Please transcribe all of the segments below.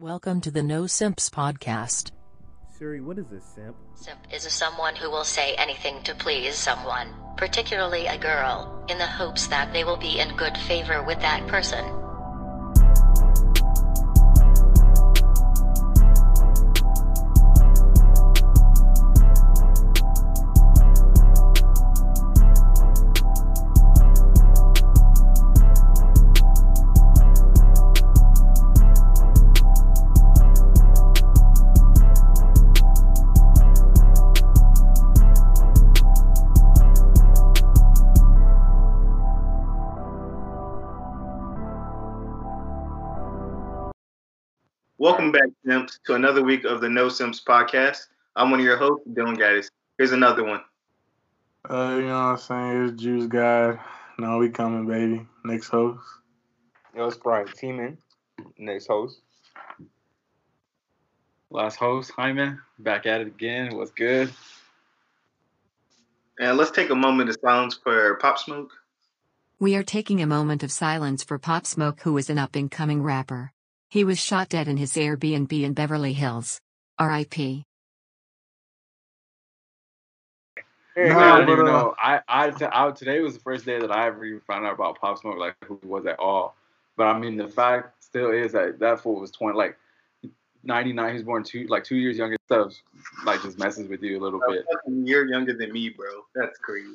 Welcome to the No Simps podcast. Siri, what is a simp? Simp is a someone who will say anything to please someone, particularly a girl, in the hopes that they will be in good favor with that person. Welcome back, Simps, to another week of the No Simps podcast. I'm one of your hosts, Dylan Gaddis. Here's another one. Uh, you know what I'm saying? It's Juice God. No, we coming, baby. Next host. Yo, it's Brian Teeman, next host. Last host, Jaime, back at it again. What's good? And let's take a moment of silence for Pop Smoke. We are taking a moment of silence for Pop Smoke, who is an up and coming rapper. He was shot dead in his Airbnb in Beverly Hills. R.I.P. Hey, No, man, I didn't but, even uh, know. I, I, t- I, today was the first day that I ever even found out about Pop Smoke, like who he was at all. But I mean, the fact still is that that fool was 20, like 99. He's born two, like two years younger. Stuff like just messes with you a little bit. You're younger than me, bro. That's crazy.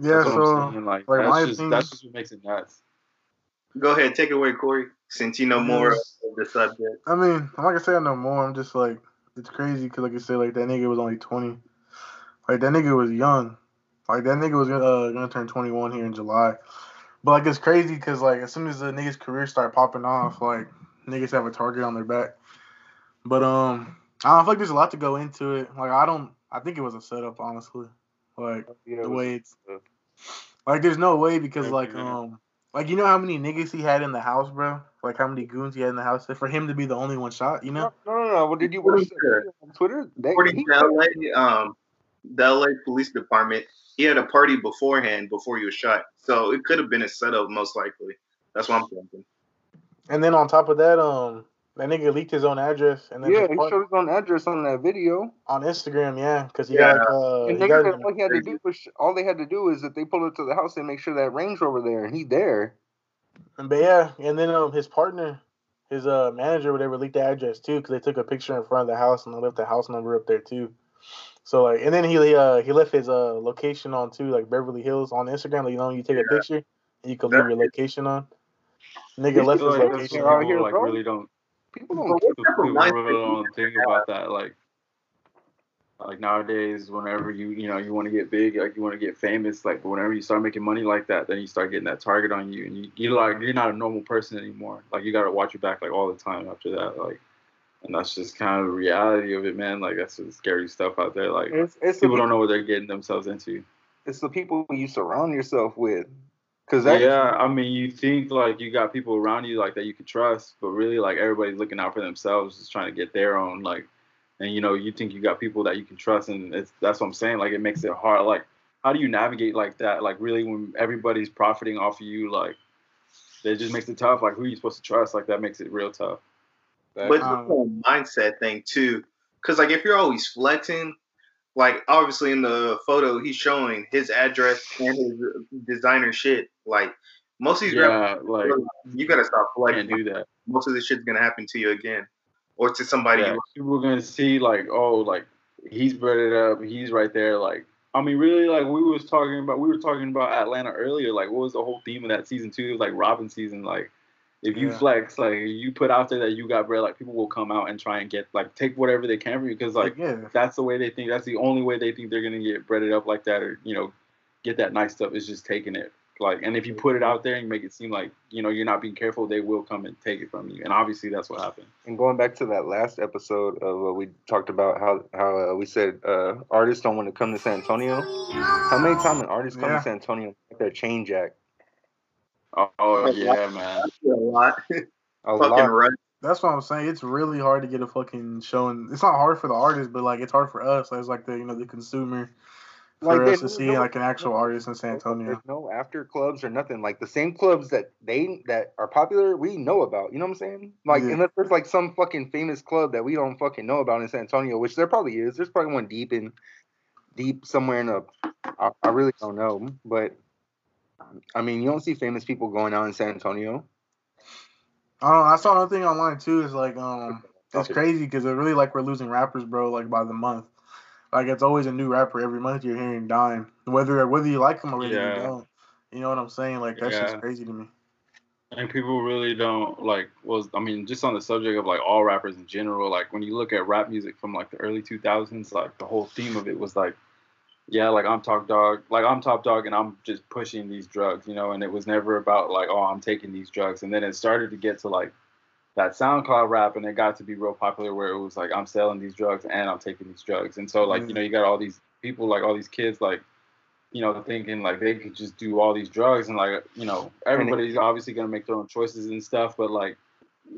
Yeah, That's what so I'm. Like, like, that's just opinion- that's just what makes it nuts. Go ahead, take it away, Corey, since you know more of the subject. I mean, I'm not gonna say I know more. I'm just like, it's crazy because, like you said, like that nigga was only 20. Like that nigga was young. Like that nigga was uh, gonna turn 21 here in July. But like it's crazy because like as soon as the niggas' career start popping off, like niggas have a target on their back. But um, I don't feel like there's a lot to go into it. Like I don't, I think it was a setup, honestly. Like Yeah, the way it's like there's no way because like um like you know how many niggas he had in the house, bro? Like how many goons he had in the house for him to be the only one shot, you know? No, no, no, no. Well, did you watch the video on Twitter? They, According to LA, um, the LA Police Department, he had a party beforehand before he was shot. So it could have been a setup, most likely. That's what I'm thinking. And then on top of that, um that nigga leaked his own address and then yeah, he part- showed his own address on that video. on Instagram, yeah, because he Yeah. got uh and he got niggas, all he had to do was all they had to do is that they pulled up to the house and make sure that Range Rover there, and he there. And, but yeah, and then um his partner, his uh manager, whatever, leaked the address too because they took a picture in front of the house and they left the house number up there too. So like, and then he uh he left his uh location on too, like Beverly Hills on Instagram. Like, you know, you take a picture and you can leave your location on. Nigga left his feel like location. on. here, people, like bro. really don't People don't But care. what type people really don't do think about that. Like, like nowadays, whenever you you know you want to get big, like you want to get famous, like whenever you start making money like that, then you start getting that target on you, and you you like you're not a normal person anymore. Like you got to watch your back like all the time after that. Like, and that's just kind of the reality of it, man. Like that's some scary stuff out there. Like It's, it's, the, people don't know what they're getting themselves into. it's the people you surround yourself with. Cause that, yeah, I mean, you think like you got people around you like that you can trust, but really like everybody's looking out for themselves, just trying to get their own like, and you know, you think you got people that you can trust, and it's that's what I'm saying. Like, it makes it hard. Like, how do you navigate like that? Like, really, when everybody's profiting off of you, like, it just makes it tough. Like, who are you supposed to trust? Like, that makes it real tough. But it's Um, the whole mindset thing too. Cause like if you're always flexing, like obviously in the photo he's showing his address and his designer shit. Like most of these Yeah, like you gotta stop can't do that. Most of this shit's gonna happen to you again, or to somebody. Yeah, people are gonna see like, oh, like he's bred it up, he's right there. Like, I mean, really, like we was talking about, we were talking about Atlanta earlier. Like, what was the whole theme of that season two? It was like Robbin' season. Like, if you Yeah. flex, like you put out there that you got bread, like people will come out and try and get like take whatever they can from you because like yeah, that's the way they think. That's the only way they think they're gonna get breaded up like that, or you know, get that nice stuff is just taking it. Like, and if you put it out there and make it seem like you know you're not being careful, they will come and take it from you. And obviously, that's what happened. And going back to that last episode of uh, we talked about how how uh, we said uh, artists don't want to come to San Antonio. How many times an artist come Yeah. to San Antonio get their chain jack? Oh, yeah, man. a lot. A Fucking lot. right. that's what I'm saying. It's really hard to get a fucking showing. It's not hard for the artist, but like it's hard for us as like the you know the consumer for Like, us to see no- like an actual artist in San There's Antonio. no after clubs or nothing. Like the same clubs that they that are popular, we know about. You know what I'm saying? Like Yeah. unless there's like some fucking famous club that we don't fucking know about in San Antonio, which there probably is. There's probably one deep in deep somewhere in a. I, I really don't know, but I mean, you don't see famous people going out in San Antonio. I don't. I saw another thing online too. Is like um, it's crazy because it really like we're losing rappers, bro. Like by the month, like it's always a new rapper every month. You're hearing dying, whether whether you like them or whether Yeah. you don't. You know what I'm saying? Like that's Yeah. just crazy to me. And people really don't like was I mean just on the subject of like all rappers in general like when you look at rap music from like the early 2000s like the whole theme of it was like yeah like I'm top dog like I'm top dog and I'm just pushing these drugs you know and it was never about like oh I'm taking these drugs and then it started to get to like that SoundCloud rap and it got to be real popular where it was like I'm selling these drugs and I'm taking these drugs and so like you mm. know you got all these people like all these kids like you know, thinking like they could just do all these drugs and like, you know, everybody's obviously gonna make their own choices and stuff, but like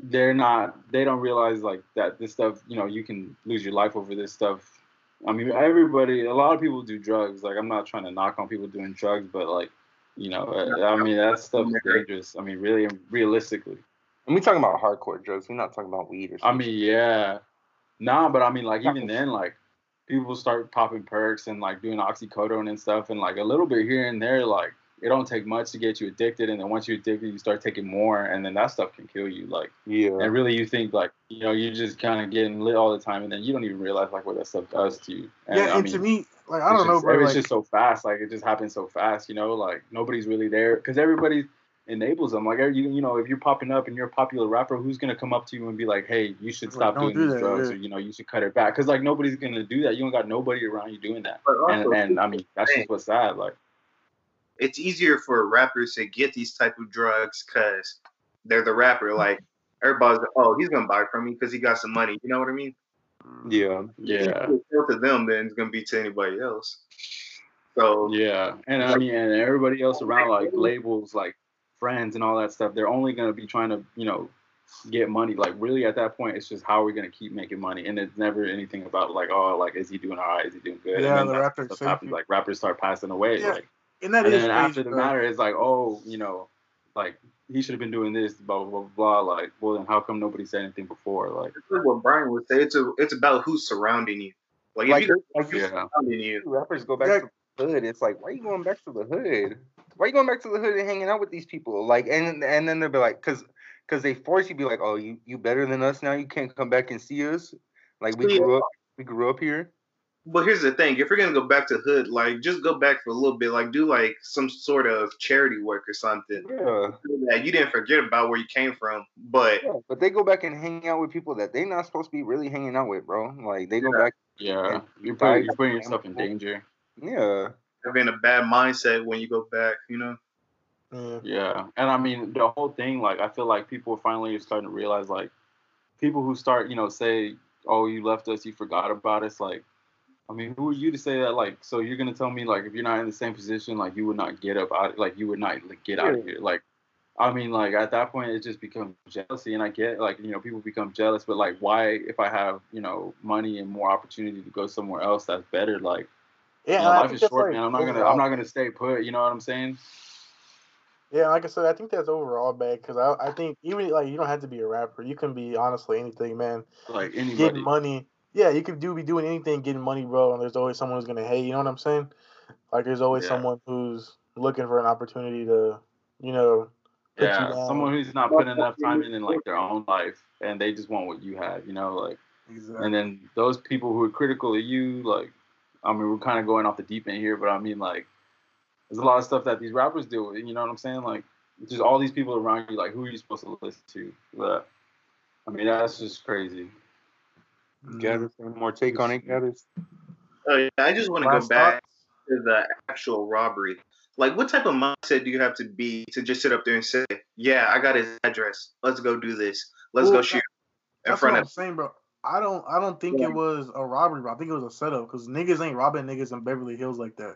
they're not they don't realize like that this stuff, you know, you can lose your life over this stuff. I mean, everybody a lot of people do drugs. Like I'm not trying to knock on people doing drugs, but like, you know, uh, I mean that stuff is dangerous. I mean, really realistically. And we talking about hardcore drugs. We're not talking about weed or something. I mean, yeah. Nah, but I mean, like even then, like people start popping perks and like doing oxycodone and stuff, and like a little bit here and there, like it don't take much to get you addicted, and then once you're addicted, you start taking more, and then that stuff can kill you. Like, yeah. and really, you think like you know you're just kind of getting lit all the time, and then you don't even realize like what that stuff does to you. And, yeah, I and mean, to me, like I don't know, just, bro. It's Like, just so fast. Like it just happens so fast. You know, like nobody's really there because everybody enables them. Like you, you know, if you're popping up and you're a popular rapper, who's gonna come up to you and be like, "Hey, you should stop don't doing do these that, drugs," yeah. or you know, you should cut it back. Because like nobody's gonna do that. You don't got nobody around you doing that. But And also, and I mean, that's just what's sad. Like it's easier for rappers to get these type of drugs because they're the rapper. Hmm. Like everybody's like, oh, he's gonna buy from me because he got some money. You know what I mean? Yeah. yeah. It's more to them than it's gonna be to anybody else. So Yeah, and I mean, and everybody else oh, around, like labels, like friends, and all that stuff. They're only gonna be trying to, you know, get money. Like really, at that point, it's just how are we gonna keep making money, and it's never anything about like, oh, like is he doing all right? Is he doing good? Yeah, and the then that's rapper what stuff safety. happens. Like rappers start passing away. Yeah, Like, and that and is then crazy, after the bro. matter, it's like, oh, you know, like he should have been doing this, blah blah blah blah. Like, well, then how come nobody said anything before? Like, it's what Brian would say. It's a, it's about who's surrounding you. Like if Like, you like yeah, surrounding you. rappers go back Yeah. to the hood. It's like, why are you going back to the hood? Why are you going back to the hood and hanging out with these people? Like, and and then they'll be like, cause, cause they force you to be like, oh, you you better than us now. You can't come back and see us. Like we grew up, we grew up here. But here's the thing: if you're gonna go back to hood, like just go back for a little bit, like do like some sort of charity work or something. Yeah. That you didn't forget about where you came from, but yeah. But they go back and hang out with people that they're not supposed to be really hanging out with, bro. Like they go Yeah. back. yeah, you're putting, you're putting yourself in danger. Yeah. having a bad mindset when you go back, you know. Yeah. Yeah, and I mean the whole thing. Like, I feel like people finally are starting to realize, like, people who start, you know, say, "Oh, you left us, you forgot about us." Like, I mean, who are you to say that? Like, so you're gonna tell me, like, if you're not in the same position, like, you would not get up out, like, you would not like, get out of here. Like, I mean, like, at that point, it just becomes jealousy, and I get, like, you know, people become jealous, but like, why, if I have, you know, money and more opportunity to go somewhere else that's better, like, Yeah, you know, life is short, like, man. I'm not gonna, I'm not gonna stay put. You know what I'm saying? Yeah, like I said, I think that's overall bad because I, I think even like you don't have to be a rapper. You can be honestly anything, man. Like anybody. Getting money. Yeah, you could do be doing anything, getting money, bro. And there's always someone who's gonna hate. You know what I'm saying? Like there's always Yeah. someone who's looking for an opportunity to, you know, put yeah, you down. someone who's not putting enough time in in like their own life, and they just want what you have, you know, like. Exactly. And then those people who are critical of you, like, I mean, we're kind of going off the deep end here, but I mean, like, there's a lot of stuff that these rappers do. with. You know what I'm saying? Like, just all these people around you, like, who are you supposed to listen to? But, I mean, that's just crazy. Gathers any more take on it, Gathers? Uh, yeah, I just want to go Last back thoughts? to the actual robbery. Like, what type of mindset do you have to be to just sit up there and say, "Yeah, I got his address. Let's go do this. Let's Well, go shoot in That's front what of." I'm saying, bro. I don't I don't think Yeah. it was a robbery, bro. I think it was a setup because niggas ain't robbing niggas in Beverly Hills like that.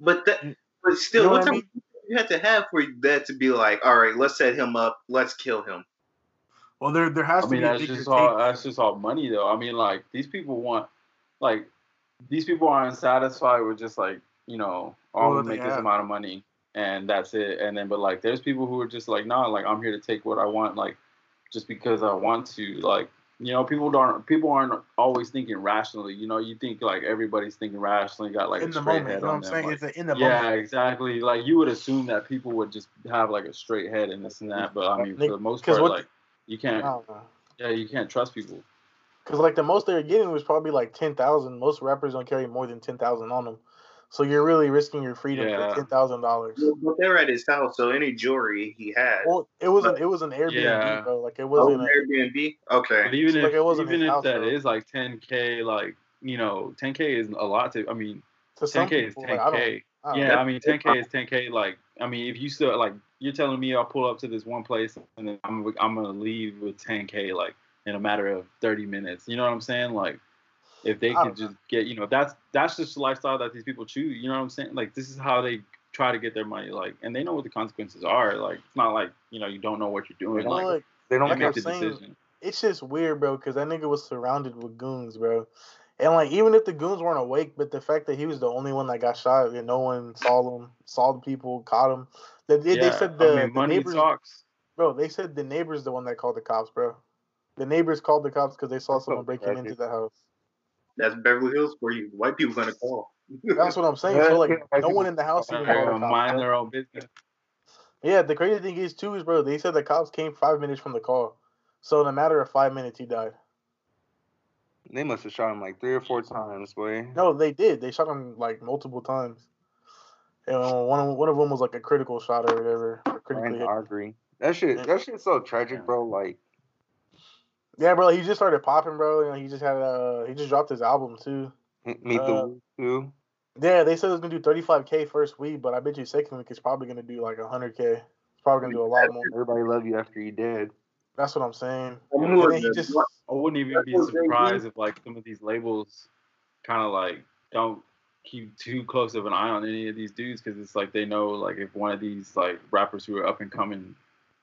But that, but still, You know what what I type of you have to have for that to be like, all right, let's set him up. Let's kill him. Well, there there has I to mean, be a that's bigger just all. take. That's just all money, though. I mean, like these people want, like, these people aren't satisfied with just like you know, Well, I'm gonna make this amount of money and that's it. And then, but like, there's people who are just like, nah, like I'm here to take what I want, like just because I want to. Like, you know, people don't, people aren't always thinking rationally. You know, you think like everybody's thinking rationally, got like in a the straight moment, head you know what I'm them. saying? like- It's a in the yeah, moment. exactly. Like you would assume that people would just have like a straight head and this and that, but I mean, for the most part, what- like you can't, I don't know. yeah, you can't trust people. Because like the most they were getting was probably like ten thousand. Most rappers don't carry more than ten thousand on them, so you're really risking your freedom Yeah. for ten thousand dollars. But they were at his house, so any jewelry he had. Well, it was an it was an Airbnb, Yeah. bro. Like it Oh, wasn't. A, Airbnb. Okay. But even Like, if it wasn't even if house, that though. is like 10k, like you know, 10k is a lot to. I mean, 10k is 10k. like, I don't. I don't yeah. I mean 10k is 10k. Like, I mean, if you still like, you're telling me I'll pull up to this one place and then I'm I'm gonna leave with 10k like in a matter of 30 minutes. You know what I'm saying? Like, if they could don't know. just get, you know, that's that's just the lifestyle that these people choose. You know what I'm saying? Like, this is how they try to get their money. Like, and they know what the consequences are. Like, it's not like you know you don't know what you're doing. Well, Like, like, They don't like make the saying, decision. it's just weird, bro. Because that nigga was surrounded with goons, bro. And like even if the goons weren't awake, but the fact that he was the only one that got shot and no one saw him, saw the people, caught him. They, they, they said the, I mean, the money neighbors, talks. bro. They said the neighbors the one that called the cops, bro. The neighbors called the cops because they saw someone breaking tragic. into the house. That's Beverly Hills where you white people gonna call. That's what I'm saying. So like, no one in the house even called the They're cops. mind their own business. Yeah, the crazy thing is too is bro, they said the cops came five minutes from the call. So in a matter of five minutes he died. They must have shot him like three or four times, boy. No, they did. They shot him like multiple times. And one of, one of them was like a critical shot or whatever. or critically Ryan hit. That shit. That shit's so tragic, bro. Like, Yeah, bro, he just started popping, bro. You know, he just had uh he just dropped his album too. meet Uh, the Woo too. Yeah, they said it was gonna do 35k first week, but I bet you second week it's probably gonna do like 100k. It's probably gonna do a lot more. Everybody love you after you dead. That's what I'm saying. And then he just I wouldn't even be That's what they surprised if like some of these labels kind of like don't keep too close of an eye on any of these dudes because it's like they know like if one of these like rappers who are up and coming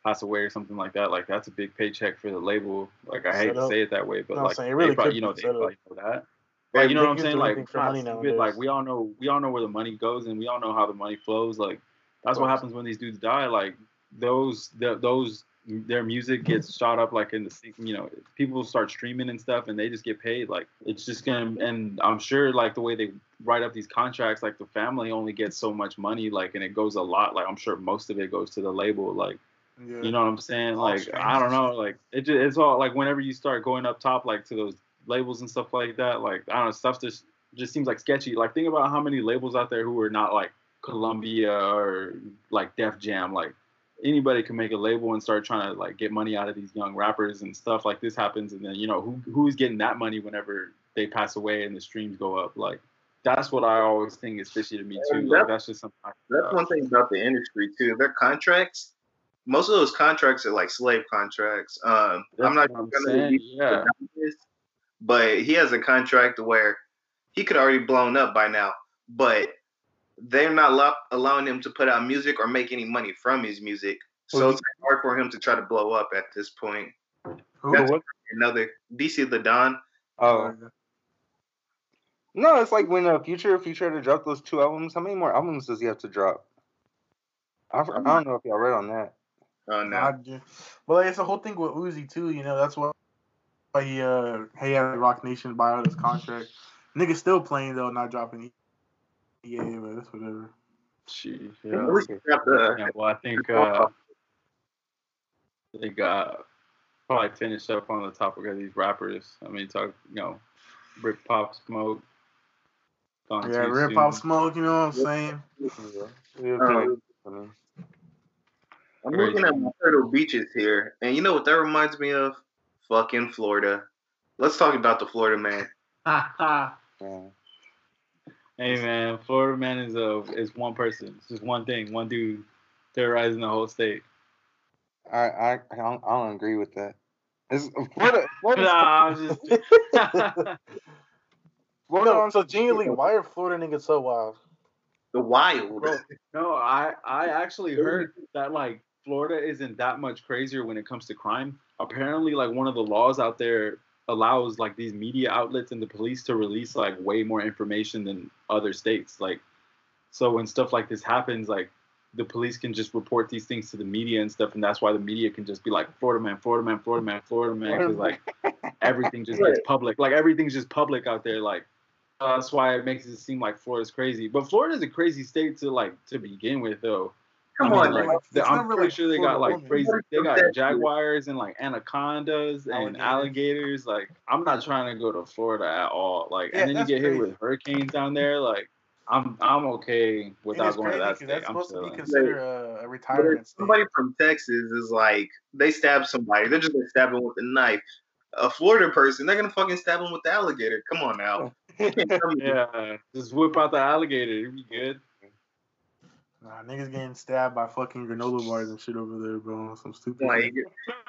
pass away or something like that, like that's a big paycheck for the label. Like I hate to say it that way, but No, like saying they probably, you know they probably know that. Yeah, Like you know what I'm saying? Like anything for not money stupid, like we all know we all know where the money goes and we all know how the money flows. Like that's what happens when these dudes die. Like those the, those their music gets shot up like in the you know people start streaming and stuff and they just get paid like it's just gonna and i'm sure like the way they write up these contracts like the family only gets so much money like and it goes a lot like i'm sure most of it goes to the label like yeah. you know what i'm saying like i don't know like it just, it's all like whenever you start going up top like to those labels and stuff like that like i don't know stuff just just seems like sketchy like think about how many labels out there who are not like columbia or like def jam like anybody can make a label and start trying to like get money out of these young rappers and stuff like this happens and then you know who who's getting that money whenever they pass away and the streams go up like that's what i always think is fishy to me too And like that's just something I, That's one thing about the industry too. Their contracts, most of those contracts are like slave contracts. Um, I'm not I'm gonna saying, yeah this, but he has a contract where he could already blown up by now, but they're not allow- allowing him to put out music or make any money from his music. So Well, it's hard for him to try to blow up at this point. Who? That's another DC the Don. Oh no, it's like when a Future Future had to drop those two albums. How many more albums does he have to drop? I, I don't know if y'all read on that. Oh no. Well, like, it's the whole thing with Uzi too. You know, that's why why he uh he had Roc Nation buy out his contract. Nigga still playing though, not dropping. Yeah, but that's whatever. Jeez, yeah. least he got the- Yeah, well, I think uh, they got probably finished up on the topic of these rappers. I mean, talk, you know, Brick Pop Smoke. Gone Yeah, too Rip soon. Pop Smoke. You know what I'm saying? Yeah, Um, I mean, I'm looking at my Turtle Beaches here, and you know what that reminds me of? Fucking Florida. Let's talk about the Florida man. yeah. Hey man, Florida man is a is one person. It's just one thing, one dude terrorizing the whole state. I I I don't, I don't agree with that. It's Florida. Florida. Nah, I'm just. Florida No, so genuinely, why are Florida niggas so wild? The wild. Bro, no, I I actually heard that like Florida isn't that much crazier when it comes to crime. Apparently, like one of the laws out there allows like these media outlets and the police to release like way more information than other states. Like So when stuff like this happens, like the police can just report these things to the media and stuff, and that's why the media can just be like Florida man, Florida man, Florida man, Florida man, because like everything just gets public. Like everything's just public out there. Like uh, that's why it makes it seem like Florida's crazy. But Florida's a crazy state to like to begin with, though. Come I on, mean, man. like, the- It's I'm never pretty like sure they got like only. crazy. They got jaguars and like anacondas oh, and Alligators. alligators. Like, I'm not trying to go to Florida at all. Like, Yeah, and then you that's get hit with hurricanes down there. Like, I'm I'm okay without going to that that 'cause state. that's I'm supposed to be considered a, a But if retirement state. somebody from Texas is like they stab somebody, they're just gonna stab them with a knife. A Florida person, they're gonna fucking stab them with the alligator. Come on now. Yeah, just whip out the alligator. It'd be good. Nah, niggas getting stabbed by fucking granola bars and shit over there, bro. Some stupid. Like.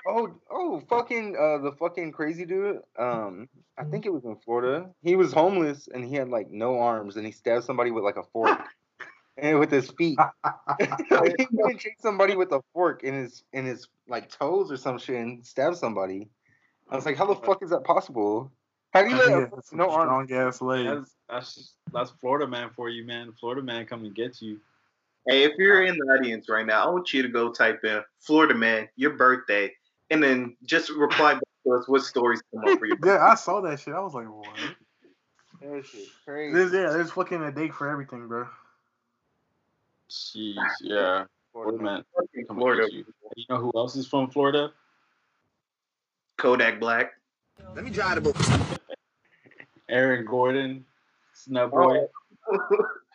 Oh, oh, fucking uh, the fucking crazy dude. Um, I think it was in Florida. He was homeless and he had like no arms, and he stabbed somebody with like a fork, and with his feet. like, he went and chased somebody with a fork in his in his like toes or some shit and stabbed somebody. I was like, how the fuck is that possible? How do you let Yeah, a that's person no arms? strong ass legs. That's that's just, that's Florida man for you, man. Florida man come and get you. Hey, if you're in the audience right now, I want you to go type in Florida man, your birthday, and then just reply back to us what stories come up for your birthday. Yeah, I saw that shit. I was like, what? That shit crazy. There's yeah, there's fucking a date for everything, bro. Jeez, yeah. Florida Florida man Florida. you. You know who else is from Florida? Kodak Black. Let me drive the boat. Aaron Gordon, Snub Boy. Oh.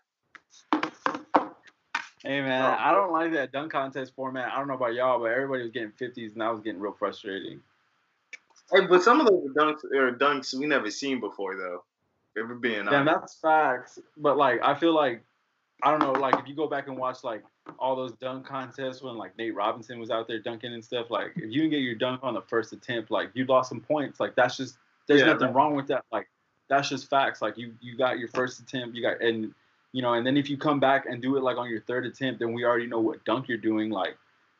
Hey man, I don't like that dunk contest format. I don't know about y'all, but everybody was getting 50s and that was getting real frustrating. Hey, but some of those dunks are dunks we never seen before though. Ever being honest. that's facts. But like, I feel like, I don't know, like if you go back and watch like all those dunk contests when like Nate Robinson was out there dunking and stuff, like if you can get your dunk on the first attempt, like you lost some points. Like that's just there's Yeah, nothing right. wrong with that. Like that's just facts. Like you you got your first attempt, you got and you know, and then if you come back and do it like on your third attempt, then we already know what dunk you're doing. Like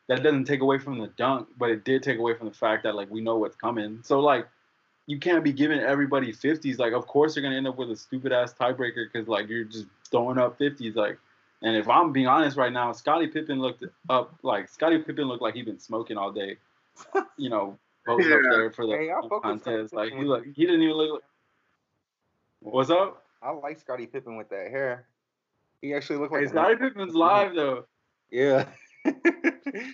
that doesn't take away from the dunk, but it did take away from the fact that like we know what's coming. So like you can't be giving everybody 50s. Like, of course, you're gonna end up with a stupid ass tiebreaker because like you're just throwing up 50s. Like, and if I'm being honest right now, Scottie Pippen looked up like Scottie Pippen looked like he'd been smoking all day. You know, posing up Yeah. there for the Hey, I fuck with Scottie contest. Like, he Pippen. look, he didn't even look. Like, What's up? I like Scottie Pippen with that hair. He actually looked like Hey, a Scottie Pippen's live though. Yeah.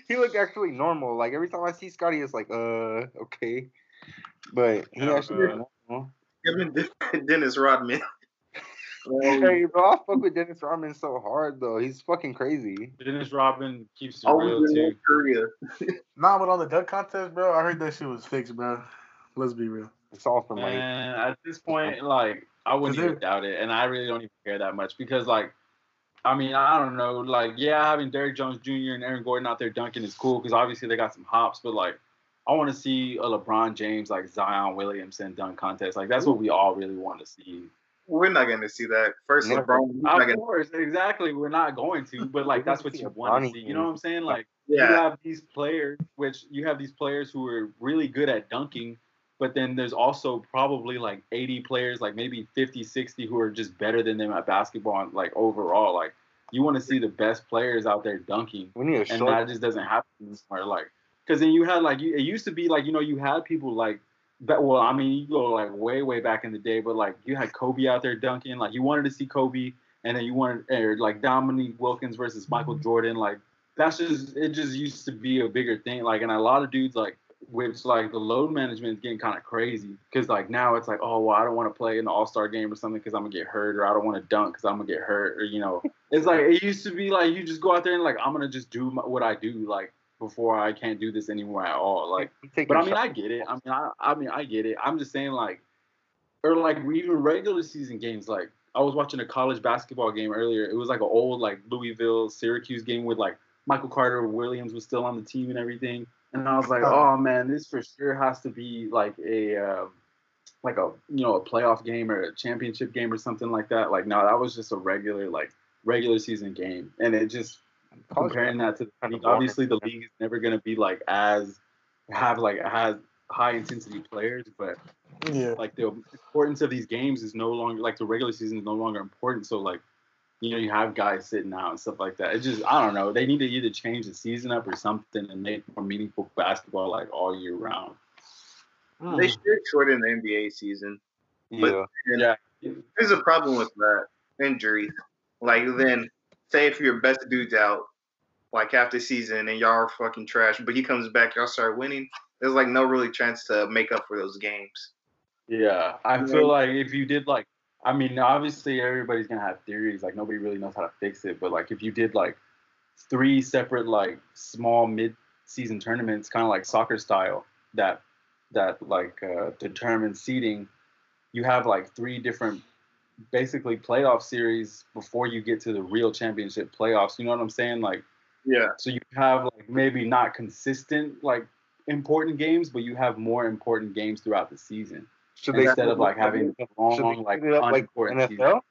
he looked actually normal. Like every time I see Scotty, it's like, uh, okay. But he Yeah, actually uh, normal. Him and Dennis Rodman. Hey, bro, I fuck with Dennis Rodman so hard though. He's fucking crazy. Dennis Rodman keeps it Always real in too. North Korea. Nah, but on the dunk contest, bro, I heard that shit was fixed, bro. Let's be real. It's all for money. Man, at this point, like I wouldn't even doubt it, and I really don't even care that much because, like, I mean, I don't know, like, yeah, having Derrick Jones Jr. and Aaron Gordon out there dunking is cool because obviously they got some hops, but like, I want to see a LeBron James like Zion Williamson dunk contest. Like, that's what we all really want to see. We're not going to see that. First, Never. LeBron. he's not Of gonna- course, exactly. We're not going to, but like, that's what you want to see. You know what I'm saying? Like, you have these players, which you have these players who are really good at dunking, but then there's also probably like 80 players, like maybe 50, 60 who are just better than them at basketball, and like overall. Like, you want to see the best players out there dunking, We need a and short. that just doesn't happen anymore. Like, because then you had like, you, it used to be like, you know, you had people like, that, well, I mean, you go like way, way back in the day, but like you had Kobe out there dunking. Like, you wanted to see Kobe, and then you wanted, or like Dominique Wilkins versus Michael mm-hmm. Jordan. Like, that's just it just used to be a bigger thing like and a lot of dudes like which like the load management is getting kind of crazy because like now it's like oh well i don't want to play in the all-star game or something because i'm gonna get hurt or i don't want to dunk because i'm gonna get hurt or you know it's like it used to be like you just go out there and like i'm gonna just do my, what i do like before i can't do this anymore at all like but I mean. I get it. I mean, I, I mean, I get it. I'm just saying, like, or like even regular season games. Like, I was watching a college basketball game earlier. It was like an old like Louisville Syracuse game with like Michael Carter Williams was still on the team and everything. And I was like, oh man, this for sure has to be like a uh, like a you know a playoff game or a championship game or something like that. Like, no, that was just a regular like regular season game, and it just comparing that to the league, obviously the league is never going to be like as have like has high intensity players, but Yeah. like the importance of these games is no longer like the regular season is no longer important. So like you know you have guys sitting out and stuff like that. It just I don't know. They need to either change the season up or something and make more meaningful basketball like all year round. Hmm. They should shorten the NBA season. Yeah. And Yeah. There's a problem with that injuries. Like then, say if your best dude's out, like half the season, and y'all are fucking trash, but he comes back, y'all start winning. There's like no really chance to make up for those games. Yeah, I feel like if you did like, I mean, obviously everybody's gonna have theories. Like nobody really knows how to fix it. But like if you did like three separate like small mid-season tournaments, kind of like soccer style, that that like uh, determine seeding, you have like three different basically playoff series before you get to the real championship playoffs. You know what I'm saying? Like Yeah, so you have like maybe not consistent like important games, but you have more important games throughout the season Should they instead of like having long, like it like. NFL?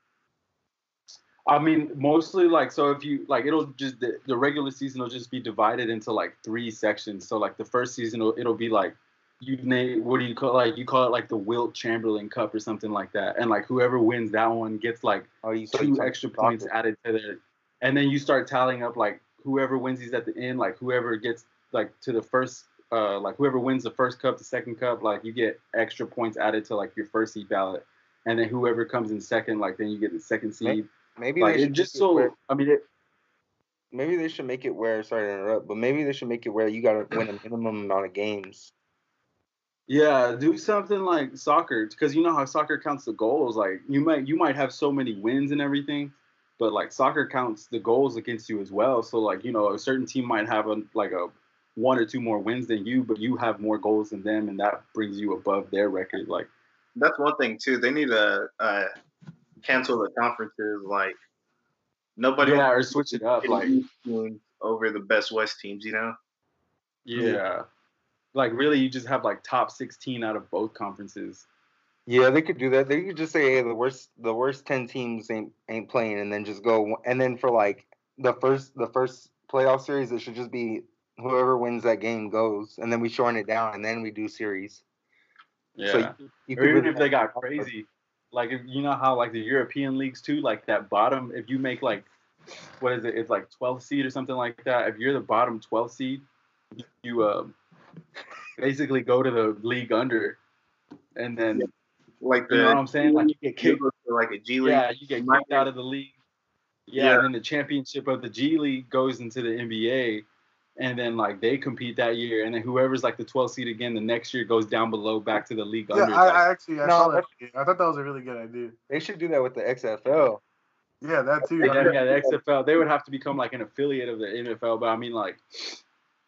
I mean, mostly like so. If you like, it'll just the, the regular season will just be divided into like three sections. So like the first season, it'll, it'll be like you name what do you call like you call it like the Wilt Chamberlain Cup or something like that, and like whoever wins that one gets like Oh, you two extra points added to their, and then you start tallying up like whoever wins these at the end, like whoever gets like to the first, uh, like whoever wins the first cup, the second cup, like you get extra points added to like your first seed ballot, and then whoever comes in second, like then you get the second seed. Maybe Like it should just so, where- I mean, it, maybe they should make it where sorry to interrupt, but maybe they should make it where you gotta win a minimum amount of games. Yeah, do something like soccer because you know how soccer counts the goals. Like you might you might have so many wins and everything, but like soccer counts the goals against you as well. So like you know a certain team might have a like a one or two more wins than you, but you have more goals than them, and that brings you above their record. Like that's one thing too. They need to uh, cancel the conferences. Like nobody yeah, or switch it up. Like over the best West teams. You know. yeah, like really you just have like top sixteen out of both conferences. Yeah, they could do that. They could just say, "Hey, the worst, the worst ten teams ain't ain't playing," and then just go. And then for like the first, the first playoff series, it should just be whoever wins that game goes, and then we shorten it down, and then we do series. Yeah. So you, you or even really if they got crazy, like if, you know how like the European leagues too, like that bottom, if you make like what is it? It's like 12th seed or something like that. If you're the bottom 12th seed, you um basically go to the league under, and then Like the you know what I'm saying? Like you get kicked. go like a G League. Yeah, you get kicked out of the league. Yeah, Yeah. and then the championship of the G League goes into the NBA, and then like they compete that year, and then whoever's like the 12th seed again the next year goes down below back to the league Yeah, under. I, like- I actually I No, saw that. I thought that was a really good idea. They should do that with the XFL. Yeah, that too. Yeah, yeah, the XFL. They would have to become like an affiliate of the NFL. But I mean, like,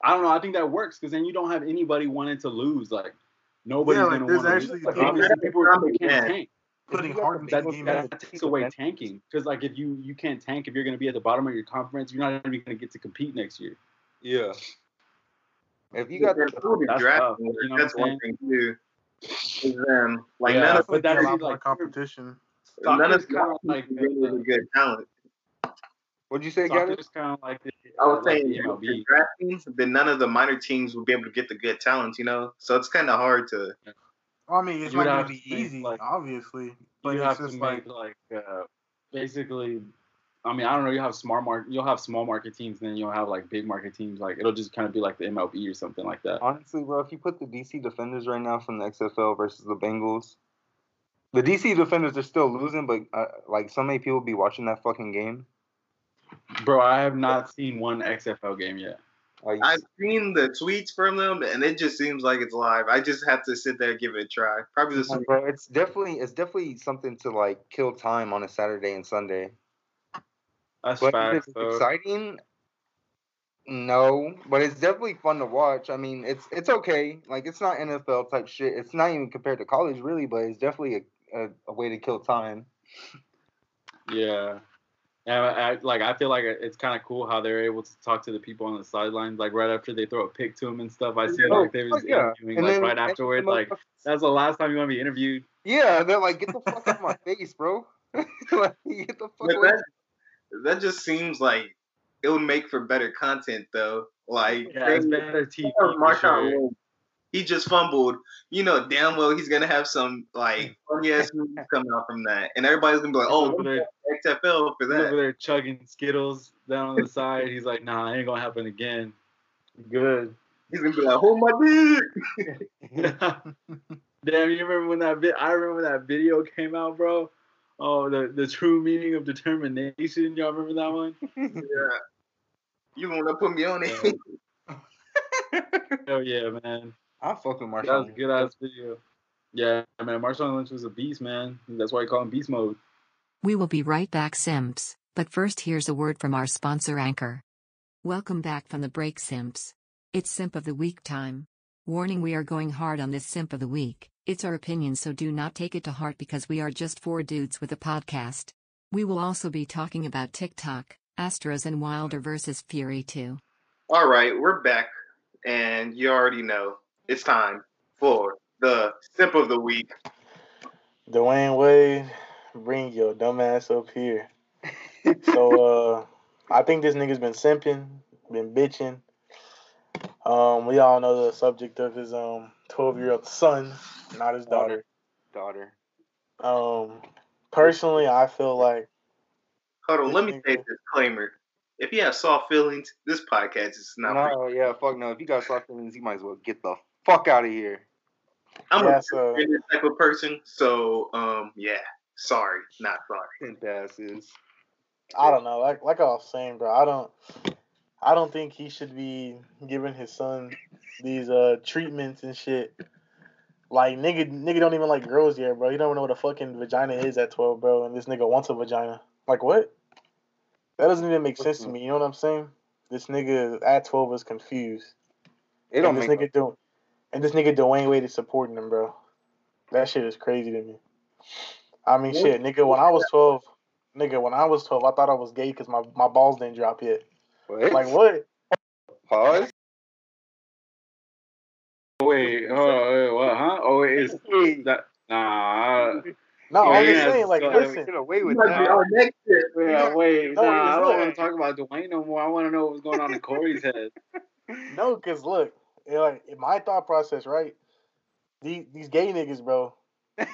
I don't know. I think that works because then you don't have anybody wanting to lose. Like, nobody's Yeah, like, gonna want to actually lose. Like, people- obviously, people, people can't Yeah. tank. Putting If you got heart the That, game. that takes away tanking because, like, if you you can't tank if you're gonna be at the bottom of your conference, you're not even gonna get to compete next year. Yeah. If you got And the, who That's draft tough, order, you know that's one thing too. Is them like Yeah, none of but But that's a lot like- more competition. none of Soccer's kind of like teams really the, good talent. what'd you say, Gavin? soccer's kind of like the, I was like saying the if MLB. the draft then none of the minor teams would be able to get the good talent, you know. So it's kind of hard to. I mean, it's You not gonna be easy, like- obviously, but you it's have to just make like like, uh, basically. I mean, I don't know. You have smart market. You'll have small market teams, and then you'll have like big market teams. Like it'll just kind of be like the MLB or something like that. Honestly, bro, if you put the DC Defenders right now from the XFL versus the Bengals, the DC Defenders are still losing, but uh, like so many people be watching that fucking game. Bro, I have not seen one XFL game yet. Like, I've seen the tweets from them, and it just seems like it's live. I just have to sit there and give it a try. Probably this. Like, bro, it's definitely it's definitely something to like kill time on a Saturday and Sunday. That's But is it though. exciting? No, but it's definitely fun to watch. I mean, it's it's okay. Like it's not NFL type shit. It's not even compared to college, really, but it's definitely a, a, a way to kill time. Yeah. And I, I, like I feel like it's kind of cool how they're able to talk to the people on the sidelines, like right after they throw a pick to them and stuff. I see Oh, like they was oh, yeah. interviewing And like then- right and then afterwards, the like that's the last time you want to be interviewed. yeah, they're like, get the fuck out of my face, bro. like, get the fuck But away. That just seems like it would make for better content, though. Like Yeah, they- better TV Marshawn sure. He just fumbled. You know damn well he's gonna have some like funny ass movies coming out from that, and everybody's gonna be like, "Oh, there, XFL for he's over that." there chugging Skittles down on the side. He's like, nah, ain't gonna happen again. Good. He's gonna be like, "Hold my dick." Damn, you remember when that vid- I remember when that video came out, bro. Oh, the the true meaning of determination. Y'all remember that one? yeah. You wanna put me on it? Hell yeah, man. I fuck with That was a good ass video. Yeah, man. Marshawn Lynch was a beast, man. That's why I call him beast mode. We will be right back, Simps, but first here's a word from our sponsor Anchor. Welcome back from the break, Simps. It's Simp of the Week time. Warning we are going hard on this Simp of the Week. It's our opinion, so do not take it to heart because we are just four dudes with a podcast. We will also be talking about TikTok, Astros, and Wilder versus Fury too. All right, we're back, and you already know it's time for the sip of the week. Dwyane Wade, bring your dumb ass up here. So uh I think this nigga's been simping, been bitching. Um, we all know the subject of his um twelve year old son, not his daughter. Daughter. Um personally I feel like Hold on, let me say a disclaimer. If you have soft feelings, this podcast is not for you. No, yeah, fuck no. If you got soft feelings, you might as well get the fuck out of here. I'm Yeah, a so- type of person, so um, yeah, sorry, not sorry. Pimp asses. I don't know, like like I was saying, bro, I don't I don't think he should be giving his son these uh treatments and shit. Like nigga nigga don't even like girls yet, bro. You don't know what a fucking vagina is at twelve, bro, and this nigga wants a vagina. Like what? That doesn't even make sense to me, you know what I'm saying? This nigga at twelve is confused. It don't and this make nigga do and this nigga Dwyane Wade is supporting him, bro. That shit is crazy to me. I mean, shit, nigga. When I was twelve, nigga, when I was twelve, I thought I was gay because my, my balls didn't drop yet. What? Like what? Pause. Wait, hold on, wait, what? Huh? Oh, wait, is that? Nah. No, Yeah, I'm just saying, like, so- listen, get away You with that. our next shit. Yeah, wait, No, nah, I don't not. want to talk about Dwyane no more. I want to know what's going on in Corey's head. no, cause look, it, like in my thought process, right? These these gay niggas, bro, they,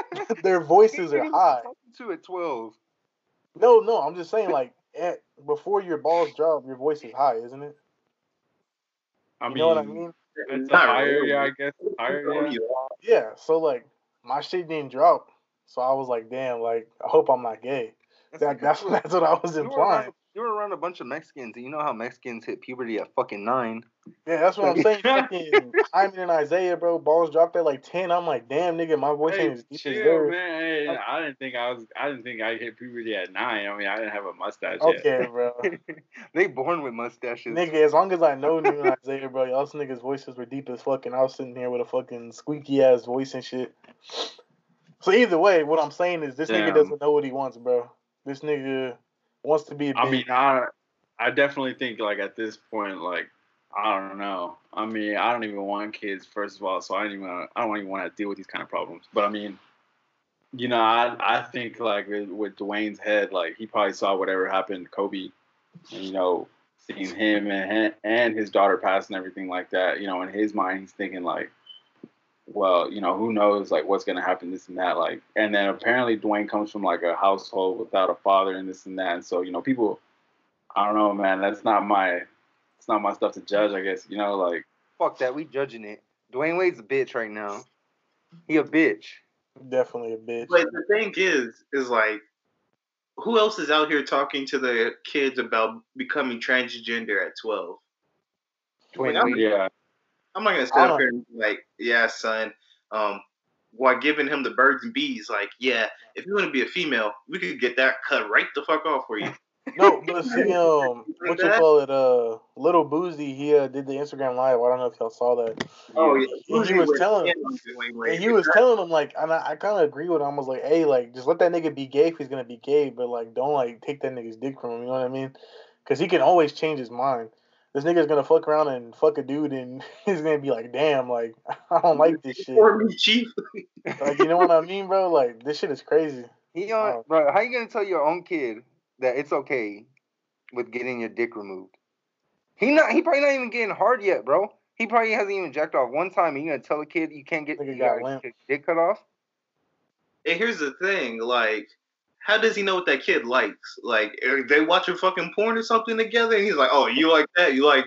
their voices are high. Two at twelve. No, no, I'm just saying, like, at, before your balls drop, your voice is high, isn't it? I You mean, know what I mean? it's Not higher, really. yeah, I guess. Higher, yeah. Yeah. So like, my shit didn't drop, so I was like, damn, like, I hope I'm not gay. That, that's that's what I was You were, around, implying. you were around a bunch of Mexicans, and you know how Mexicans hit puberty at fucking nine. Yeah, that's what I'm saying. Fucking Hyman and Isaiah, bro, balls dropped at like ten. I'm like, damn, nigga, my voice Hey, ain't as deep as chill, man. Hey, I didn't think I was. I didn't think I hit puberty at nine. I mean, I didn't have a mustache yet. Okay, bro. they born with mustaches. Nigga, as long as I know you and Isaiah, bro, y'all niggas' voices were deep as fuck, and I was sitting here with a fucking squeaky ass voice and shit. So either way, what I'm saying is this nigga doesn't know what he wants, bro. This nigga wants to be a I big. mean, I, I definitely think like at this point, like I don't know. I mean, I don't even want kids first of all, so I don't even. I don't even want to deal with these kind of problems. But I mean, you know, I I think like with, Dwyane's head, like he probably saw whatever happened to Kobe, and you know, seeing him and and his daughter pass and everything like that. You know, in his mind, he's thinking like. Well, you know, who knows like what's gonna happen, this and that, like, and then apparently Dwyane comes from like a household without a father and this and that, and so you know, people I don't know, man. That's not my. It's not my stuff to judge. I guess you know, like Fuck that. We judging it. Dwyane Wade's a bitch right now. He a bitch. definitely a bitch. But the thing is, is like, who else is out here talking to the kids about becoming transgender at twelve? Dwyane I'm- Wade. yeah, I'm not gonna sit up here and be like, yeah, son. Um, while giving him the birds and bees, like, yeah, if you want to be a female, we could get that cut right the fuck off for you. No, but see, um, what you call it? Uh, Lil Boosie, he uh, did the Instagram live. I don't know if y'all saw that. Oh yeah, And he was telling- And he was telling him like, and I, I kind of agree with him. I was like, hey, like, just let that nigga be gay if he's gonna be gay, but like, don't like take that nigga's dick from him. You know what I mean? Because he can always change his mind. This nigga's gonna fuck around and fuck a dude, and he's gonna be like, damn, like, I don't like this shit. For me, chief. Like, you know what I mean, bro? Like, this shit is crazy. He on, Oh. bro. How you gonna tell your own kid that it's okay with getting your dick removed? He not. He probably not even getting hard yet, bro. He probably hasn't even jacked off one time. And you gonna tell a kid you can't get Nigga you got get your dick cut off? And here's the thing, like, how does he know what that kid likes? Like, are they watching fucking porn or something together? And he's like, "Oh, you like that? You like?"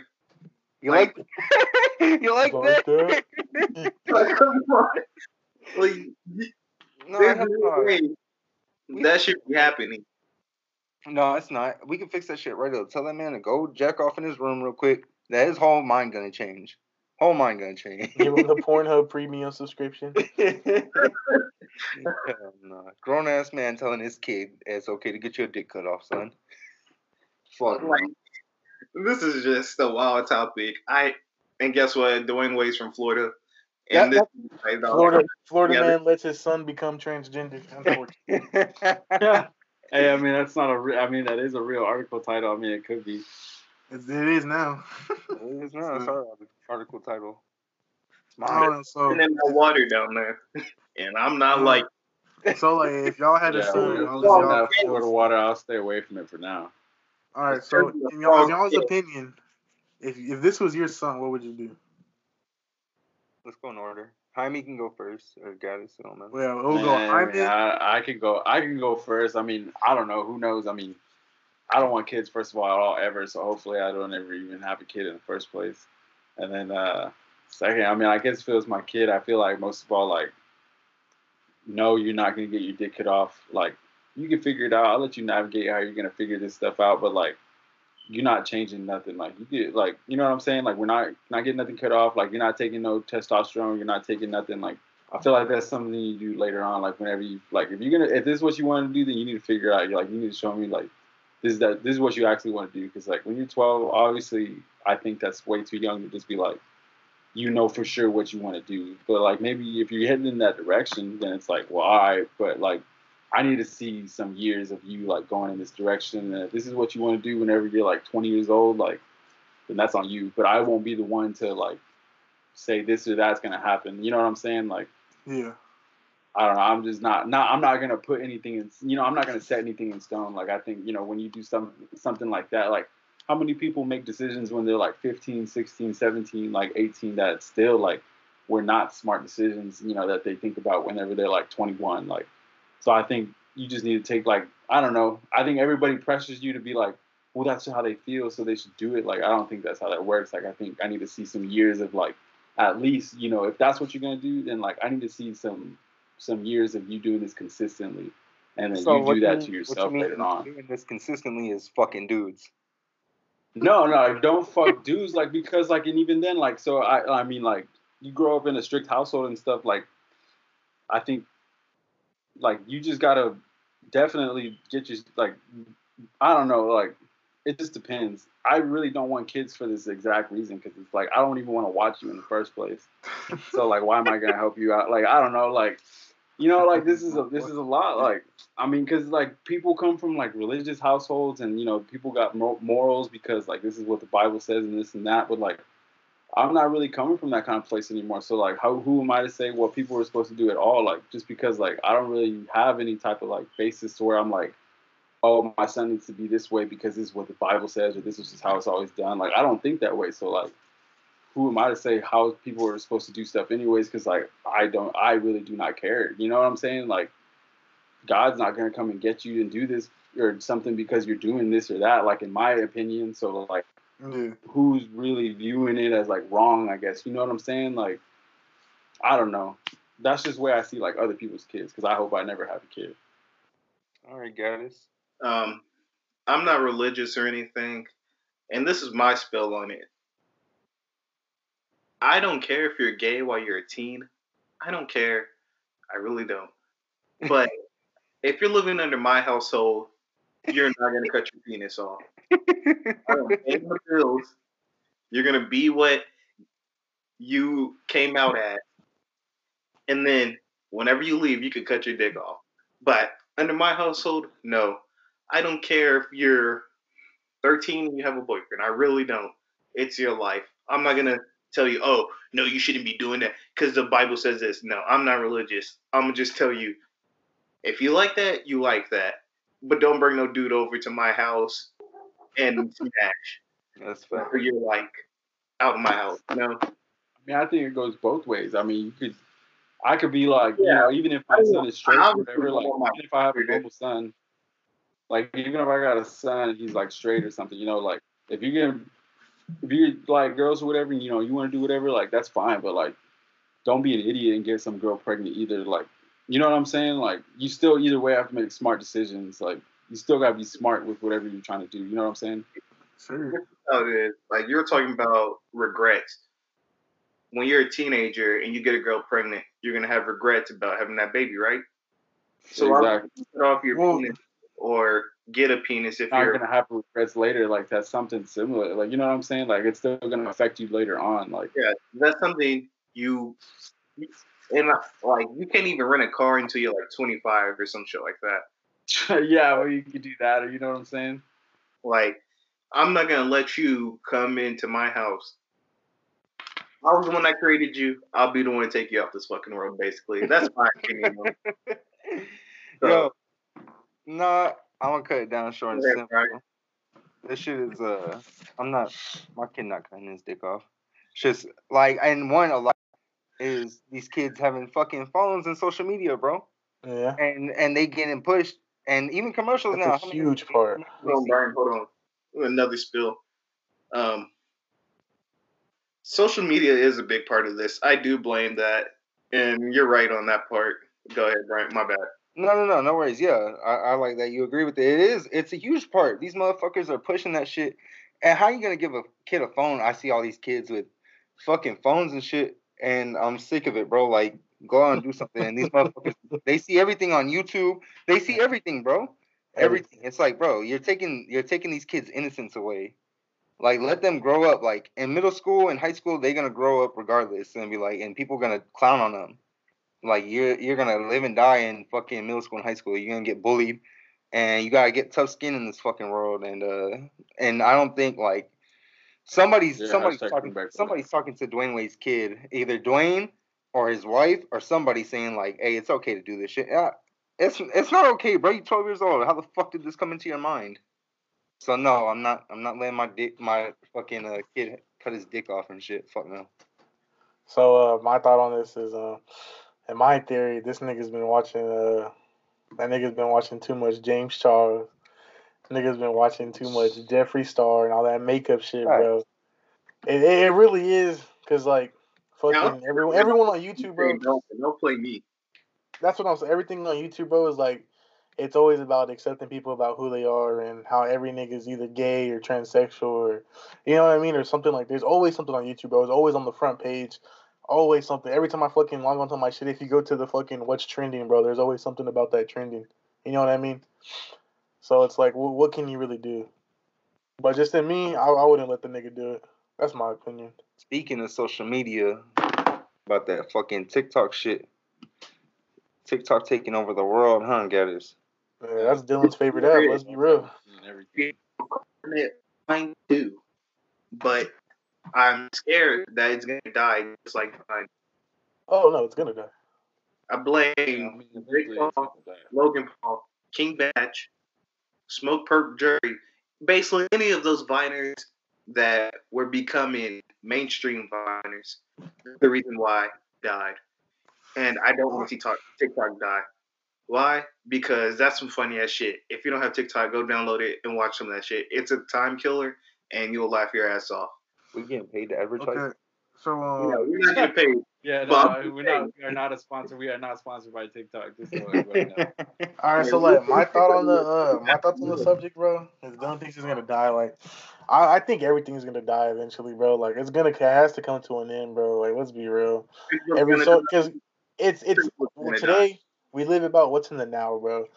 You like, you like Like that? Like, come on. Like, no, there's hell no no. way that should be happening. No, it's not. We can fix that shit right up. Tell that man to go jack off in his room real quick. That his whole mind gonna change. Whole mind gonna change. Give him the Pornhub premium subscription. Hell no. Grown ass man telling his kid it's okay to get your dick cut off, son. Fuck. Like, this is just a wild topic. I and guess what? Dwyane Wade's from Florida, Yeah, and this like, the- Florida Florida Yeah, man lets his son become transgender. Unfortunately. hey, I mean that's not a. Re- I mean that is a real article title. I mean it could be. It's, it is now. It is not. It's our article title. It's I mine. don't know, so and then no water down there, and I'm not like so like if y'all had a Yeah, son, we- y'all, we y'all- have Florida water. I'll stay away from it for now. all right. So in y'all, in y'all's opinion, if if this was your son, what would you do? Let's go in order. Jaime can go first, or Gaddis, I don't know. Well, we'll go Man, Hyman. I, I could go. I can go first. I mean, I don't know. Who knows? I mean, I don't want kids first of all at all ever. So hopefully, I don't ever even have a kid in the first place. And then uh, second, I mean, I guess if it was my kid, I feel like most of all, like, no, you're not gonna get your dick cut off. Like, you can figure it out. I'll let you navigate how you're gonna figure this stuff out. But like, you're not changing nothing. Like, you get like, you know what I'm saying? Like, we're not not getting nothing cut off. Like, you're not taking no testosterone. You're not taking nothing. Like. I feel like that's something you do later on, like whenever you like if you're gonna if this is what you want to do, then you need to figure out. You're like you need to show me like this is that this is what you actually want to do. Because like when you're 12, obviously I think that's way too young to just be like you know for sure what you want to do. But like maybe if you're heading in that direction, then it's like well, all right, but like I need to see some years of you like going in this direction. And if this is what you want to do whenever you're like 20 years old, like then that's on you. But I won't be the one to like say this or that's gonna happen. You know what I'm saying? Like Yeah. I don't know. I'm just not not. I'm not gonna put anything in. You know, I'm not gonna set anything in stone. Like I think you know when you do some something like that, like how many people make decisions when they're like 15, 16, 17, like 18 that still like were not smart decisions. You know that they think about whenever they're like 21. Like so, I think you just need to take like I don't know. I think everybody pressures you to be like, well, that's how they feel, so they should do it. Like I don't think that's how that works. Like I think I need to see some years of like at least you know if that's what you're gonna do, then like I need to see some some years of you doing this consistently, and then So you do that mean- to you yourself mean later on. Doing this consistently is fucking dudes. No, no, don't fuck dudes, like because like and even then, like so I I mean like you grow up in a strict household and stuff, like I think like you just gotta definitely get your like I don't know, like it just depends. I really don't want kids for this exact reason because it's like I don't even want to watch you in the first place. So like, why am I gonna help you out? Like I don't know, like you know, like this is a this is a lot. Like I mean, because like people come from like religious households and you know people got mor- morals because like this is what the Bible says and this and that. But like I'm not really coming from that kind of place anymore. So like, how who am I to say what people are supposed to do at all? Like just because like I don't really have any type of like basis to where I'm like oh, my son needs to be this way because this is what the Bible says, or this is just how it's always done. Like, I don't think that way. So, like, who am I to say how people are supposed to do stuff, anyways? Because, like, I don't, I really do not care. You know what I'm saying? Like, God's not to come and get you and do this or something because you're doing this or that, like, in my opinion. So, like, Yeah. who's really viewing it as, like, wrong, I guess? You know what I'm saying? Like, I don't know. That's just where I see, like, other people's kids because I hope I never have a kid. All right, Gaddis. Um, I'm not religious or anything, and this is my spell on it. I don't care if you're gay while you're a teen. I don't care. I really don't. But if you're living under my household, you're not gonna cut your penis off. I don't pay the bills. You're gonna be what you came out at, and then whenever you leave, you can cut your dick off. But under my household, no. I don't care if you're 13 and you have a boyfriend. I really don't. It's your life. I'm not gonna tell you, oh no, you shouldn't be doing that because the Bible says this. No, I'm not religious. I'm gonna just tell you, if you like that, you like that. But don't bring no dude over to my house and smash. That's fair. Or you're like out of my house. You know? I mean, I think it goes both ways. I mean, you could, I could be like, you know, even if my son is straight or whatever, like, even if I have a normal son, like, even if I got a son, he's like straight or something, you know, like, if you get, if you like girls or whatever, you know, you want to do whatever, like, that's fine, but like, don't be an idiot and get some girl pregnant either. Like, you know what I'm saying? Like, you still either way have to make smart decisions. Like, you still gotta be smart with whatever you're trying to do. You know what I'm saying? Sure. Oh, how. Like you're talking about regrets. When you're a teenager and you get a girl pregnant, you're gonna have regrets about having that baby, right? So exactly. you cut off your Well- penis or get a penis if not you're gonna have regrets later. Like that's something similar. Like you know what I'm saying? Like it's still gonna affect you later on. Like yeah, that's something you and like you can't even rent a car until you're like 25 or some shit like that. yeah, well you could do that, or you know what I'm saying? Like I'm not gonna let you come into my house. I was the one that created you. I'll be the one to take you off this fucking world. Basically, that's my opinion. on it. Yo, nah, I'm gonna cut it down short and simple. Brian. This shit is uh, I'm not, my kid not cutting his dick off. It's just like, and one a lot is these kids having fucking phones and social media, bro, Yeah. and and they getting pushed, and even commercials That's now. a how huge part. Hold on, Brian. Hold on. Another spill. Um, social media is a big part of this. I do blame that, and you're right on that part. Go ahead, Brian. My bad. No, no, no, no worries. Yeah, I, I like that. You agree with it. It is. It's a huge part. These motherfuckers are pushing that shit. And how are you gonna give a kid a phone? I see all these kids with fucking phones and shit, and I'm sick of it, bro. Like, go out and do something. And these motherfuckers, they see everything on YouTube. They see everything, bro. Everything. It's like, bro, you're taking you're taking these kids' innocence away. Like, let them grow up. Like in middle school and high school, they're gonna grow up regardless, and be like, and people gonna clown on them like you're you're gonna live and die in fucking middle school and high school. You're gonna get bullied, and you gotta get tough skin in this fucking world. And uh, and I don't think like somebody's Yeah, somebody's talking somebody's talking to Dwyane Wade's kid, either Dwyane or his wife or somebody saying like, hey, it's okay to do this shit. Yeah, it's it's not okay, bro. You're 12 years old. How the fuck did this come into your mind? So no, I'm not. I'm not letting my dick, my fucking uh, kid cut his dick off and shit. Fuck no. So uh, my thought on this is, uh, in my theory, this nigga's been watching. Uh, that nigga's been watching too much James Charles. Nigga's been watching too much Jeffree Star and all that makeup shit, bro. It, it it really is because like fucking everyone everyone on YouTube, bro. Don't, don't play me. That's what I'm saying. Everything on YouTube, bro, is like it's always about accepting people about who they are and how every nigga is either gay or transsexual or you know what I mean or something like. There's always something on YouTube, bro. It's always on the front page. Always something. Every time I fucking log onto my shit, if you go to the fucking what's trending, bro, there's always something about that trending. You know what I mean? So it's like, wh- what can you really do? But just in me, I, I wouldn't let the nigga do it. That's my opinion. Speaking of social media, about that fucking TikTok shit. TikTok taking over the world, huh, Gathers? Yeah, that's Dylan's favorite app. Let's be real. And everything. it mine too, but I'm scared that it's gonna die just like mine. Oh no, it's gonna die. I blame I mean, Jake Paul. Logan Paul, King Bach, Smoke Perk Jury, basically any of those viners that were becoming mainstream viners. The reason why died, and I don't want to see talk, TikTok die. Why? Because that's some funny ass shit. If you don't have TikTok, go download it and watch some of that shit. It's a time killer, and you'll laugh your ass off. We getting paid to advertise. Okay. So You um, know, you're not getting paid. Yeah, no, we're not. We are not a sponsor. We are not sponsored by TikTok. Just so everybody. All right, so like my thought on the uh, my thoughts on the subject, bro, is don't think he's gonna die. Like, I, I think everything's gonna die eventually, bro. Like, it's gonna it has to come to an end, bro. Like, let's be real. Every so because it's it's today we live about what's in the now, bro.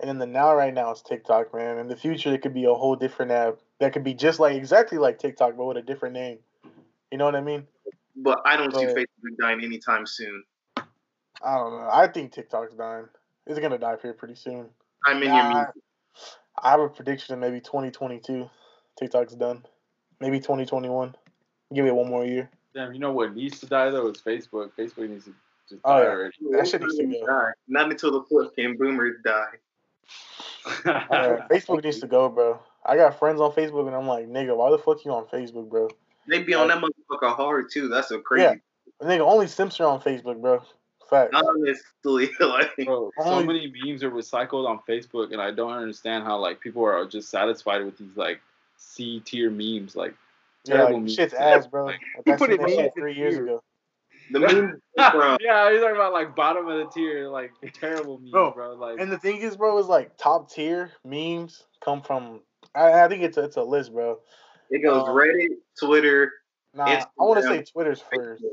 And in the now right now it's TikTok, man. In the future, it could be a whole different app that could be just like exactly like TikTok, but with a different name. You know what I mean? But I don't see Facebook dying anytime soon. I don't know. I think TikTok's dying. It's gonna die here pretty soon. I'm in Nah, your I, music. I have a prediction of maybe 2022. TikTok's done. Maybe 2021. Give it one more year. Damn, you know what needs to die though is Facebook. Facebook needs to just Oh, die yeah. already. That shit needs to go. Die. Not until the fucking boomers die. Yeah, Facebook needs to go, bro. I got friends on Facebook, and I'm like, nigga, why the fuck you on Facebook, bro? They be on that motherfucker hard too. That's so crazy. Yeah. nigga, only Simps are on Facebook, bro. Fact. Honestly, like Bro, so many memes are recycled on Facebook, and I don't understand how like people are just satisfied with these like C tier memes, like Yeah, terrible like, memes. shit's ass, bro. Like, Like, He put it that in shit three years tier. ago. the meme from yeah, he's talking about like bottom of the tier, like terrible memes, Bro, bro. Like, And the thing is, bro, is like top tier memes come from. I, I think it's a, it's a list, bro. It goes Um, Reddit, Twitter. Nah, I want to say Twitter's first.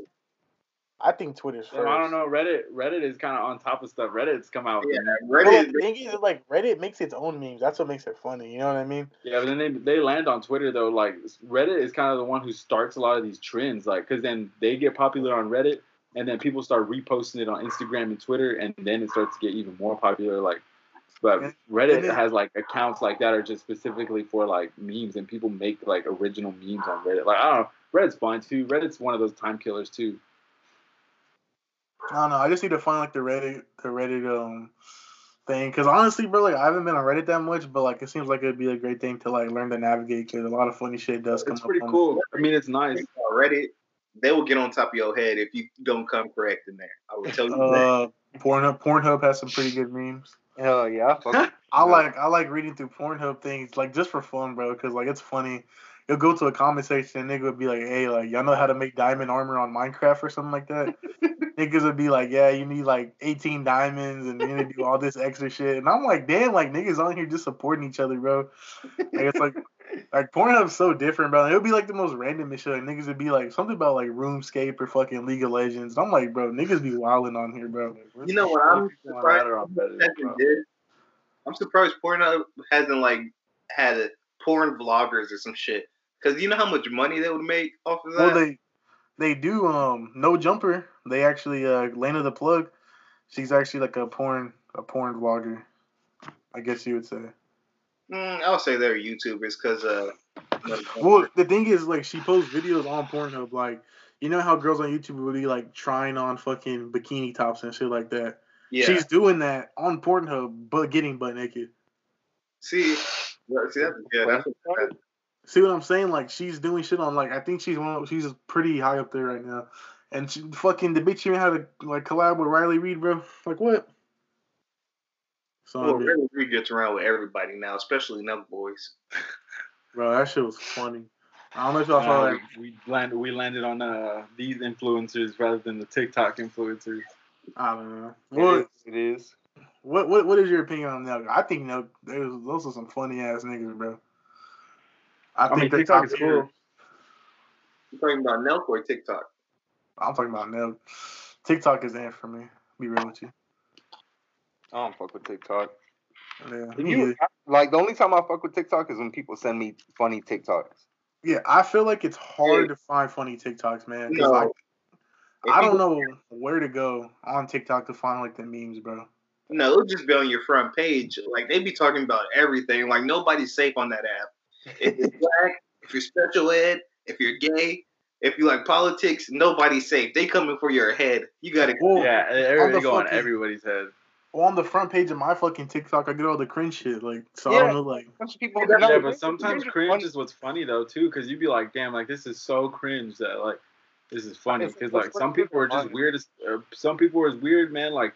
I think Twitter's first. I don't know. Reddit, Reddit is kind of on top of stuff. Reddit's come out. Yeah, memes. Bro, Reddit. the thing is, like Reddit makes its own memes. That's what makes it funny. You know what I mean? Yeah, but then they they land on Twitter though. Like Reddit is kind of the one who starts a lot of these trends. Like, cause then they get popular on Reddit, and then people start reposting it on Instagram and Twitter, and then it starts to get even more popular. Like, but And- Reddit and it- has like accounts like that are just specifically for like memes, and people make like original memes on Reddit. Like, I don't know. Reddit's fine too. Reddit's one of those time killers too. I don't know. I just need to find like the Reddit, the Reddit um thing. Because honestly, bro, like I haven't been on Reddit that much, but like it seems like it'd be a great thing to like learn to navigate. Because a lot of funny shit does come It's up. pretty on it. cool. I mean, it's nice. Reddit, they will get on top of your head if you don't come correct in there. I will tell you that. Uh, Pornhub, Pornhub has some pretty good memes. Hell yeah. Fuck. I like I like reading through Pornhub things like just for fun, bro. Because like it's funny. You'll go to a comment section and nigga would be like, "Hey, like y'all know how to make diamond armor on Minecraft or something like that." niggas would be like, "Yeah, you need like 18 diamonds and you need to do all this extra shit." And I'm like, "Damn, like niggas on here just supporting each other, bro." Like it's like like Pornhub's so different, bro. It would be like the most random shit. Like niggas would be like something about like RuneScape or fucking League of Legends. I'm like, bro, niggas be wilding on here, bro. You know what? I'm surprised. Reddit are on Reddit, hasn't bro. did. I'm surprised Pornhub hasn't like had a porn vloggers or some shit. Cause you know how much money they would make off of that. Well, they they do um no jumper. They actually uh Lena the plug. She's actually like a porn a porn vlogger. I guess you would say. Mm, I would say they're YouTubers because uh. Well, the thing is, like, she posts videos on Pornhub. Like, you know how girls on YouTube would be like trying on fucking bikini tops and shit like that. yeah. She's doing that on Pornhub, but getting butt naked. see, see that's yeah. That's what, See what I'm saying? Like, she's doing shit on like I think she's one. Of, she's pretty high up there right now. And she, fucking the bitch even had to like collab with Riley Reid, bro. Like what? So I well, mean, Riley Reid gets around with everybody now, especially Nelk Boys. bro, that shit was funny. I don't know if y'all saw that. we landed we landed on uh, these influencers rather than the TikTok influencers. I don't know. It What, is. It is. what what what is your opinion on that? I think no, those those are some funny ass niggas, bro. I, I think mean, they're TikTok is cool. You talking about Nelk or TikTok? I'm talking about no. TikTok is in for me. Be real with you. I don't fuck with TikTok. Yeah, you- either. like the only time I fuck with TikTok is when people send me funny TikToks. yeah. I feel like it's hard Yeah. to find funny TikToks, man. No. like, I don't know where to go on TikTok to find like the memes, bro. No, it'll just be on your front page. Like they be talking about everything. Like nobody's safe on that app. If you're black, if you're special ed, if you're gay, if you like politics, nobody's safe. They coming for your head. You gotta. Well, Yeah, everybody the go on fucking- everybody's head. On the front page of my fucking TikTok, I get all the cringe shit. Like, so I Yeah. don't know, like, bunch of people. Yeah, no, but sometimes it's cringe funny. is what's funny though too, because you'd be like, damn, like this is so cringe that like this is funny. Because like some people are just funny. weird. As, or some people are as weird, man. Like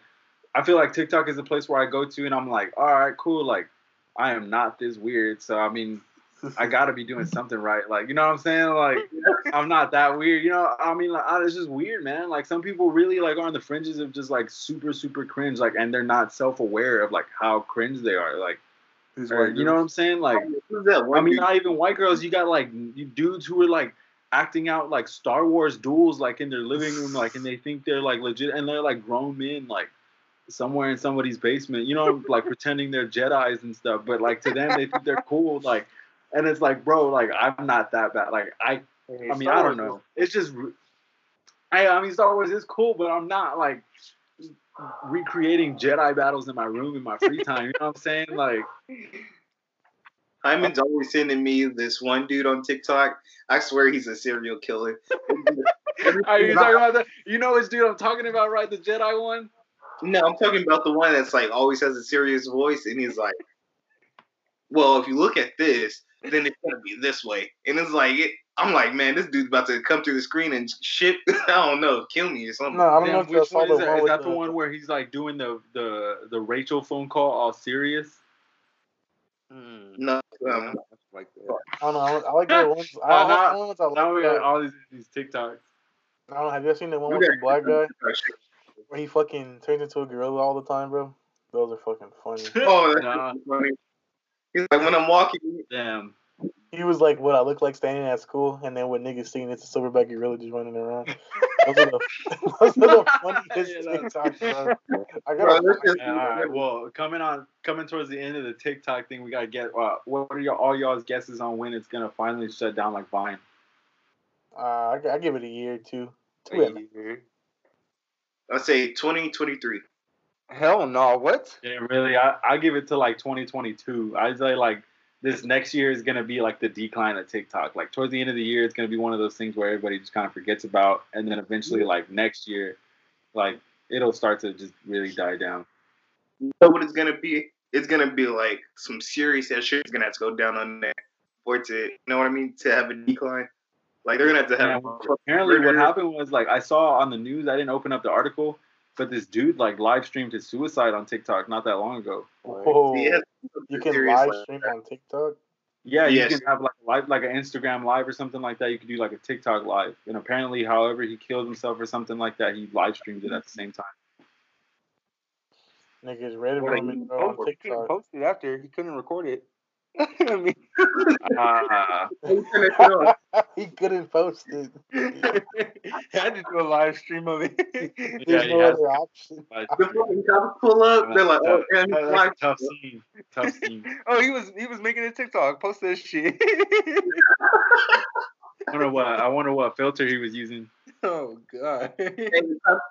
I feel like TikTok is a place where I go to and I'm like, all right, cool. Like I am not this weird, so I mean, I gotta be doing something right. Like you know what I'm saying? Like I'm not that weird. You know, I mean, like it's just weird, man. Like some people really like are on the fringes of just like super, super cringe, like, and they're not self-aware of like how cringe they are. Like, or, you know what. I'm saying? Like. I mean, not even white girls. You got like you dudes who are like acting out like Star Wars duels, like in their living room, like, and they think they're like legit, and they're like grown men, like somewhere in somebody's basement, you know, like pretending they're Jedi's and stuff. But like to them, they think they're cool, like, and it's like, bro, like I'm not that bad. Like I, I mean, Star I don't know. It's just, I, I mean, Star Wars is cool, but I'm not like recreating Jedi battles in my room in my free time. You know what I'm saying? Like. Hyman's always sending me this one dude on TikTok. I swear he's a serial killer. Are you talking about that? You know which dude I'm talking about, right? The Jedi one. No, I'm talking about the one that's like always has a serious voice, and he's like, "Well, if you look at this, then it's gonna be this way." And it's like, it, I'm like, man, this dude's about to come through the screen and shit. I don't know, kill me or something. No, I don't Damn, know if which one is that? one Is with that the the- one where he's like doing the the the Rachel phone call all serious? Hmm. No, um, like that. I don't know. I, I like the ones. I, Nah, I, nah, I, ones I, like, Now we got uh, all these these TikToks. I don't know. Have you ever seen the one with the black guy where he fucking turns into a gorilla all the time, bro? Those are fucking funny. Oh, that's Nah. funny. He's like, when I'm walking, Damn. He was like what I look like standing at school, and then when niggas seen it's a silverback gorilla just running around. Those are the, those are the funniest Yeah, that's- TikToks, bro. I gotta this is- Yeah, all right. Well, coming on, coming towards the end of the TikTok thing, we gotta get. Uh, what are y'all, all y'all's guesses on when it's gonna finally shut down like Vine? Uh, I, I give it a year or two. Two and a year. I say 2023. Hell no! What? Yeah, really. I I give it to like 2022. I say like this next year is gonna be like the decline of TikTok. Like towards the end of the year, it's gonna be one of those things where everybody just kind of forgets about, and then eventually, like next year, like it'll start to just really die down. You know what it's gonna be? It's gonna be like some serious ass shit is gonna have to go down on there for it to, you know what I mean, to have a decline. Like they're gonna have to have. Yeah, apparently, what happened was like I saw on the news. I didn't open up the article, but this dude like live streamed his suicide on TikTok not that long ago. Whoa. Yeah, You can live stream that. on TikTok. Yeah, you can have like a live, like an Instagram live or something like that. You could do like a TikTok live, and apparently, however he killed himself or something like that, he live streamed it at the same time. Niggas ready Well, for he, me, couldn't on post- he couldn't post it after. He couldn't record it. I mean, Ah, he couldn't post it. he had to do a live stream of it. There's Yeah, he no has other option. live The stream. fucking cops pull up. They're like, oh, damn, That- he's that's live. a tough scene. Tough scene. oh, he was he was making a TikTok. Post this shit. I wonder what I wonder what filter he was using. oh god. And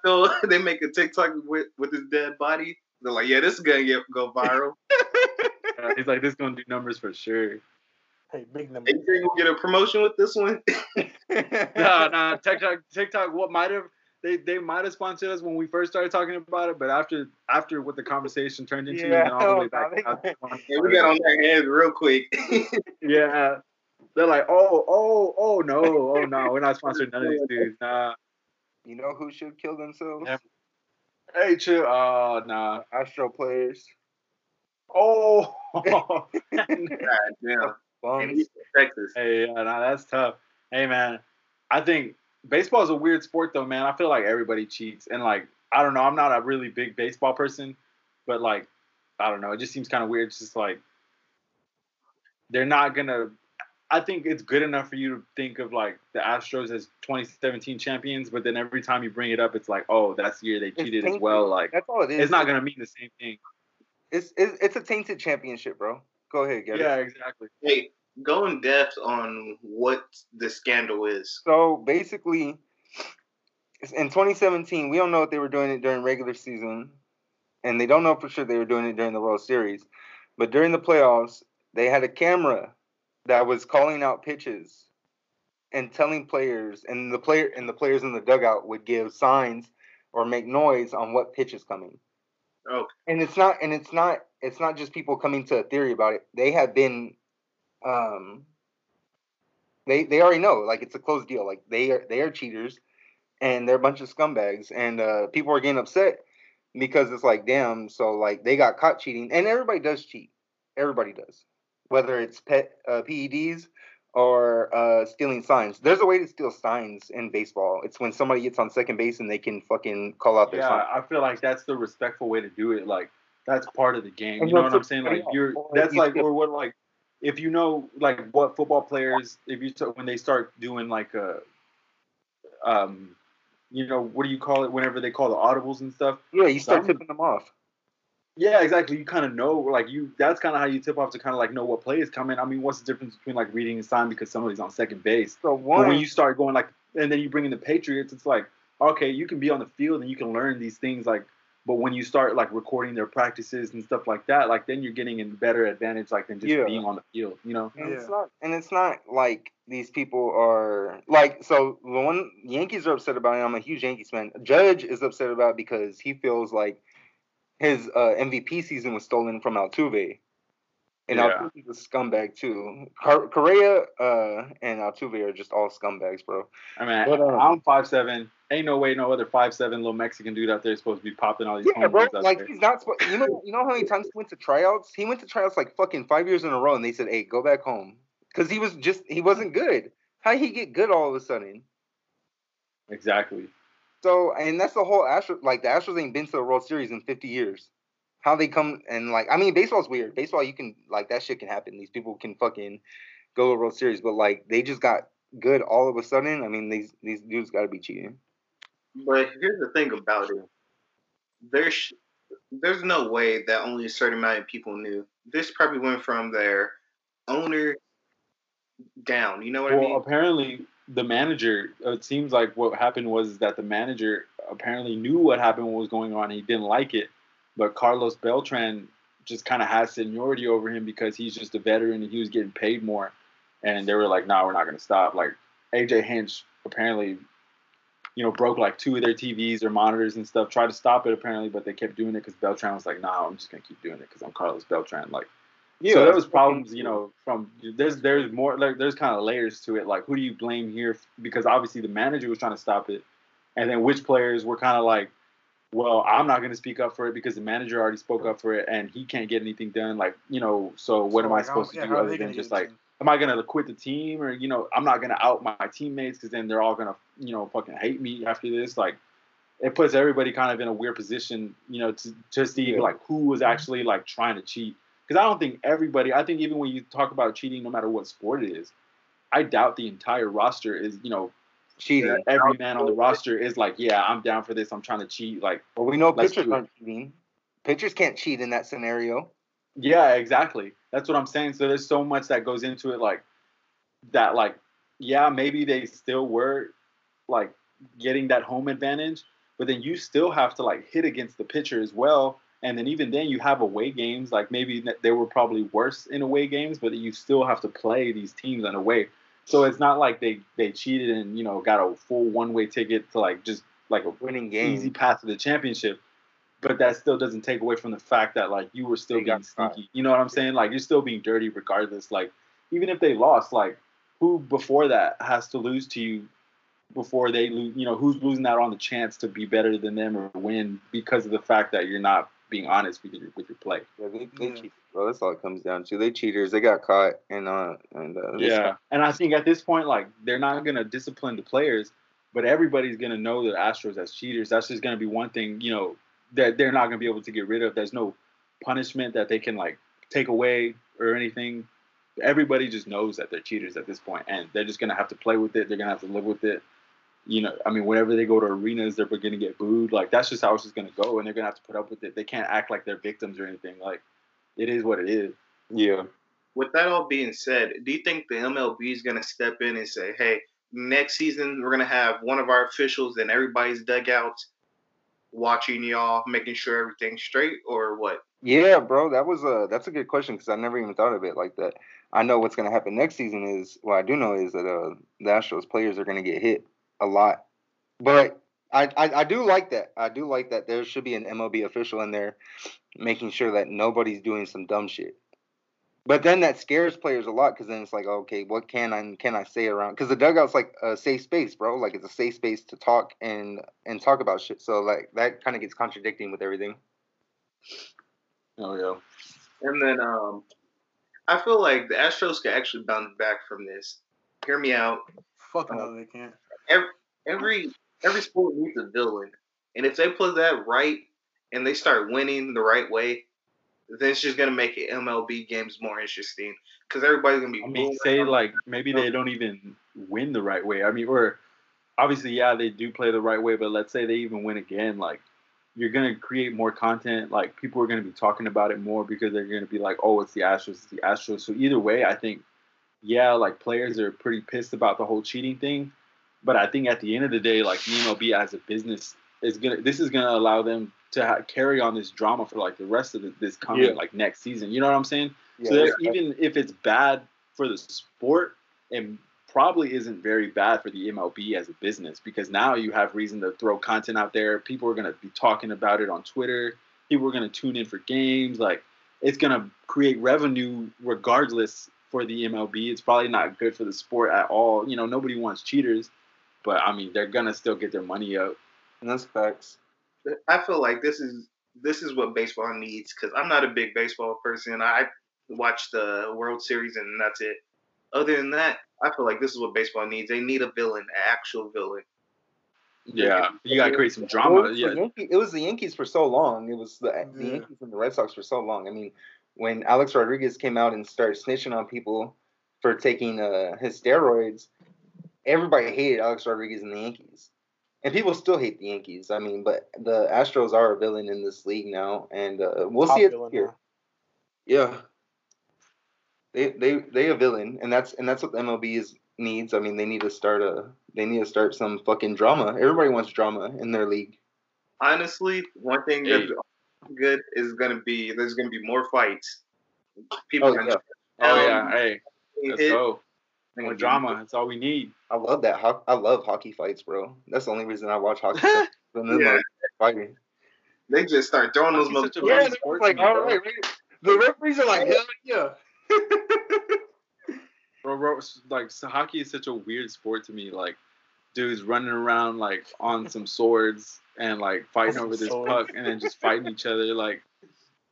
the they make a TikTok with with his dead body. They're like, yeah, this is gonna get go viral. Uh, he's like, this gonna do numbers for sure. Hey, big number. Hey, you gonna get a promotion with this one? No, no, TikTok, TikTok. What might have they they might have sponsored us when we first started talking about it, but after after what the conversation turned into, Yeah, and all the way back. out, Yeah, we got on their hands real quick. Yeah. They're like, oh, oh, oh no, oh no, we're not sponsoring none of these dudes. Nah. you know who should kill themselves? Yeah. Hey, chill. Oh, nah. Astro players. Oh. God damn. Bums. And he's from Texas. hey, yeah, nah, that's tough. Hey, man, I think baseball is a weird sport, though, man. I feel like everybody cheats, and like, I don't know, I'm not a really big baseball person, but like, I don't know, it just seems kind of weird. It's just like they're not gonna. I think it's good enough for you to think of like the Astros as 2017 champions, but then every time you bring it up, it's like, oh, that's the year they cheated as well. Like, That's all it is. it's not gonna mean the same thing. It's it's, it's a tainted championship, bro. Go ahead, get Yeah, it. exactly. Hey, go in depth on what the scandal is. So basically, in 2017, we don't know if they were doing it during regular season, and they don't know for sure they were doing it during the World Series. But during the playoffs, they had a camera that was calling out pitches and telling players, and the player and the players in the dugout would give signs or make noise on what pitch is coming. Okay. And it's not, and it's not, it's not just people coming to a theory about it. They have been, um, they they already know, like it's a closed deal. Like they are they are cheaters, and they're a bunch of scumbags, and uh, people are getting upset because it's like, damn, so like they got caught cheating, and everybody does cheat. Everybody does, whether it's pet uh, PEDs or uh, stealing signs. There's a way to steal signs in baseball. It's when somebody gets on second base and they can fucking call out their Yeah, sign. I feel like that's the respectful way to do it. Like that's part of the game. You know what I'm saying? Like you're that's like or what like if you know like what football players if you start, when they start doing like a um you know what do you call it whenever they call the audibles and stuff Yeah, you start tipping them off. Yeah exactly you kind of know like you that's kind of how you tip off to kind of like know what play is coming i mean what's the difference between like reading a sign because somebody's on second base So but one, when you start going like, and then you bring in the Patriots, it's like, okay, you can be on the field and you can learn these things. Like, but when you start like recording their practices and stuff like that, like then you're getting a better advantage, like than just Yeah. being on the field. You know? And it's not, and it's not like these people are like. So the one Yankees are upset about it. I'm a huge Yankees fan. Judge is upset about because he feels like his uh, MVP season was stolen from Altuve. And Yeah. Altuve's a scumbag too. Car- Correa uh, and Altuve are just all scumbags, bro. I mean, But, um, I'm five seven. Ain't no way no other five seven little Mexican dude out there is supposed to be popping all these Yeah, home bro. runs out Like there. he's not. Spo- you know. You know how many times he went to tryouts? He went to tryouts like fucking five years in a row, and they said, "Hey, go back home," because he was just he wasn't good. How he get good all of a sudden? Exactly. So, and that's the whole Astros. Like the Astros ain't been to the World Series in 50 years. How they come and like, I mean, baseball's weird. Baseball, you can like that shit can happen. These people can fucking go to the World Series, but like they just got good all of a sudden. I mean, these these dudes got to be cheating. But here's the thing about it: there's there's no way that only a certain amount of people knew. This probably went from their owner down. You know what I mean? Well, mean? apparently the manager. Uh, it seems like what happened was that the manager apparently knew what happened, what was going on. He didn't like it, but Carlos Beltran just kind of has seniority over him because he's just a veteran and he was getting paid more. And they were like, "No, nah, we're not going to stop." Like AJ Hinch apparently, you know, broke like two of their TVs or monitors and stuff. Tried to stop it apparently, but they kept doing it because Beltran was like, "Nah, I'm just going to keep doing it because I'm Carlos Beltran." Like. So there was problems, you know, from there's there's more like there's kind of layers to it. Like who do you blame here? Because obviously the manager was trying to stop it, and then which players were kind of like, well, I'm not going to speak up for it because the manager already spoke up for it, and he can't get anything done. Like you know, so what So, am I like, how- supposed to how do other than just like, am I going to quit the team or you know, I'm not going to out my teammates because then they're all going to you know fucking hate me after this. Like it puts everybody kind of in a weird position, you know, to to see Yeah. like who was actually like trying to cheat. Because I don't think everybody. I think even when you talk about cheating, no matter what sport it is, I doubt the entire roster is you know cheating. every man on the roster is like, yeah, I'm down for this. I'm trying to cheat. Like, Well, we know Let's pitchers do aren't cheating. Pitchers can't cheat in that scenario. yeah, exactly. That's what I'm saying. So there's so much that goes into it, like that. Like, yeah, maybe they still were like getting that home advantage, but then you still have to like hit against the pitcher as well. And then even then, you have away games. Like maybe they were probably worse in away games, but you still have to play these teams on away. So it's not like they they cheated and you know got a full one way ticket to like just like a Winning game, easy path to the championship. But that still doesn't take away from the fact that like you were still They being sneaky. You know what I'm saying? Like you're still being dirty regardless. Like even if they lost, like who before that has to lose to you before they lose? You know who's losing out on the chance to be better than them or win because of the fact that you're not being honest with your with your play. Yeah, they, they Yeah. cheat, bro. That's all it comes down to. They cheaters. They got caught, and uh, and uh, Yeah, and I think at this point, like they're not gonna discipline the players, but everybody's gonna know the Astros as cheaters. That's just gonna be one thing, you know, that they're not gonna be able to get rid of. There's no punishment that they can like take away or anything. Everybody just knows that they're cheaters at this point, and they're just gonna have to play with it. They're gonna have to live with it. You know, I mean, whenever they go to arenas, they're gonna get booed. Like that's just how it's just gonna go, and they're gonna have to put up with it. They can't act like they're victims or anything. Like it is what it is. Yeah. With that all being said, do you think the MLB is going to step in and say, "Hey, next season we're going to have one of our officials in everybody's dugouts watching y'all, making sure everything's straight," or what? Yeah, bro, that was a that's a good question because I never even thought of it like that. I know what's gonna happen next season is what I do know is that uh, the Astros players are gonna get hit a lot, but I, I I do like that. I do like that there should be an MLB official in there making sure that nobody's doing some dumb shit. But then that scares players a lot because then it's like, okay, what can I can I say around? Because the dugout's like a safe space, bro. Like it's a safe space to talk and and talk about shit. So like that kind of gets contradicting with everything. Oh yeah. And then um, I feel like the Astros could actually bounce back from this. Hear me out. Fuck no, they can't. Every every every sport needs a villain, and if they play that right and they start winning the right way, then it's just gonna make it MLB games more interesting because everybody's gonna be. I mean, say like maybe they don't even win the right way. I mean, or obviously, yeah, they do play the right way, but let's say they even win again, like you're gonna create more content. Like people are gonna be talking about it more because they're gonna be like, oh, it's the Astros, it's the Astros. So either way, I think, yeah, like players are pretty pissed about the whole cheating thing, but I think at the end of the day, like the MLB as a business is gonna, this is gonna allow them to ha- carry on this drama for like the rest of the, this coming Yeah. like next season. You know what I'm saying? Yeah, so yeah. even if it's bad for the sport, and probably isn't very bad for the MLB as a business because now you have reason to throw content out there. People are going to be talking about it on Twitter. People are going to tune in for games. Like it's gonna create revenue regardless for the MLB. It's probably not good for the sport at all. You know, nobody wants cheaters, but I mean, they're gonna still get their money up. And that's facts. I feel like this is this is what baseball needs because I'm not a big baseball person. I watch the World Series and that's it. Other than that, I feel like this is what baseball needs. They need a villain, an actual villain. Yeah, you gotta create some drama. it, was the Yeah, Yankee- it was the Yankees for so long. It was the, the Yankees and the Red Sox for so long. I mean, when Alex Rodriguez came out and started snitching on people for taking uh, his steroids, everybody hated Alex Rodriguez and the Yankees. And people still hate the Yankees. I mean, but the Astros are a villain in this league now, and uh, we'll Top see it here. now. Yeah, they they they a villain, and that's and that's what the MLB is needs. I mean, they need to start a they need to start some fucking drama. Everybody wants drama in their league. Honestly, one thing Hey. that's good is gonna be there's gonna be more fights. People Oh, gonna yeah. oh um, yeah, hey, let's hit, go. They're More gonna drama. That's all we need. I love that. Ho- I love hockey fights, bro. That's the only reason I watch hockey. fights. When them Yeah. motherfuckers fighting. They just start throwing those Hockey's such motherfuckers. Yeah, Yeah, they're like, to me, all bro. right, right. The referees are like, hell yeah. Bro, bro, like so hockey is such a weird sport to me. Like, dudes running around like on some swords and like fighting over this swords. puck and then just fighting each other. Like,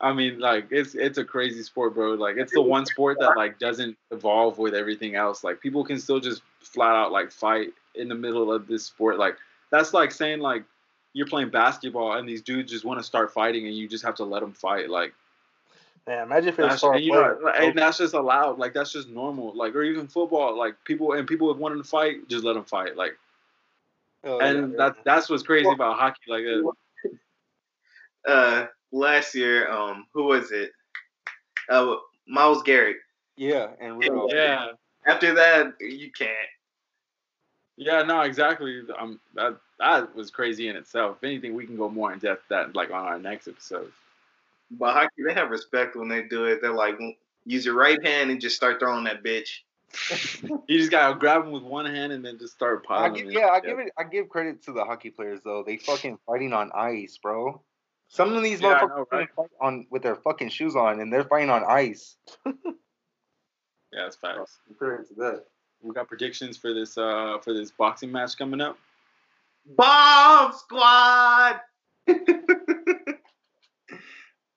I mean, like it's it's a crazy sport, bro. Like, it's the one sport that like doesn't evolve with everything else. Like, people can still just flat out like fight in the middle of this sport. Like, that's like saying like you're playing basketball and these dudes just want to start fighting and you just have to let them fight. Like. Man, imagine if it was That's, star and, you know, like, and that's just allowed. Like that's just normal. Like or even football. Like people and people that wanting to fight, just let them fight. Like Hell and yeah. that that's what's crazy about hockey. Like uh, Uh, last year, um, who was it? Uh, Myles Garrett. yeah, and Rudolph. yeah, After that, you can't. yeah, no, exactly. Um, that that was crazy in itself. If anything, we can go more in depth that like on our next episode. But hockey, they have respect when they do it. They're like, use your right hand and just start throwing that bitch. You just gotta grab them with one hand and then just start I piling. give, yeah, I give it. I give credit to the hockey players though. They fucking fighting on ice, bro. Some of these Yeah, motherfuckers know, right? fight on with their fucking shoes on, and they're fighting on ice. Yeah, that's facts. Credit to that. We got predictions for this uh for this boxing match coming up. Bomb squad.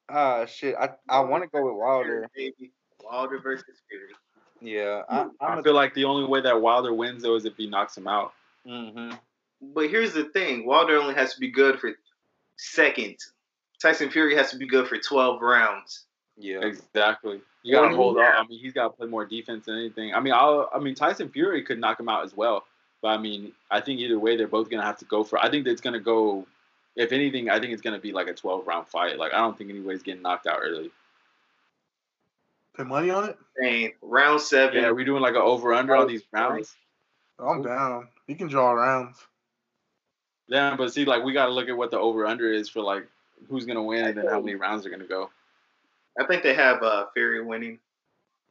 Ah, shit. I I want to go with Wilder. Baby. Wilder versus Fury. Yeah, I, I I'm a, feel like the only way that Wilder wins though is if he knocks him out. Mm-hmm. But here's the thing: Wilder only has to be good for seconds. Tyson Fury has to be good for twelve rounds. Yeah. Exactly. You gotta hold yeah. up. I mean, he's gotta play more defense than anything. I mean, I'll, I mean, Tyson Fury could knock him out as well. But I mean, I think either way, they're both gonna have to go for. I think it's gonna go. If anything, I think it's gonna be like a twelve round fight. Like I don't think anybody's getting knocked out early. Put money on it? And round seven. Yeah, are we doing like an over under on these rounds? I'm down. You can draw rounds. Yeah, but see, like we gotta look at what the over under is for like who's gonna win and then how many rounds are gonna go. I think they have uh, Fury winning.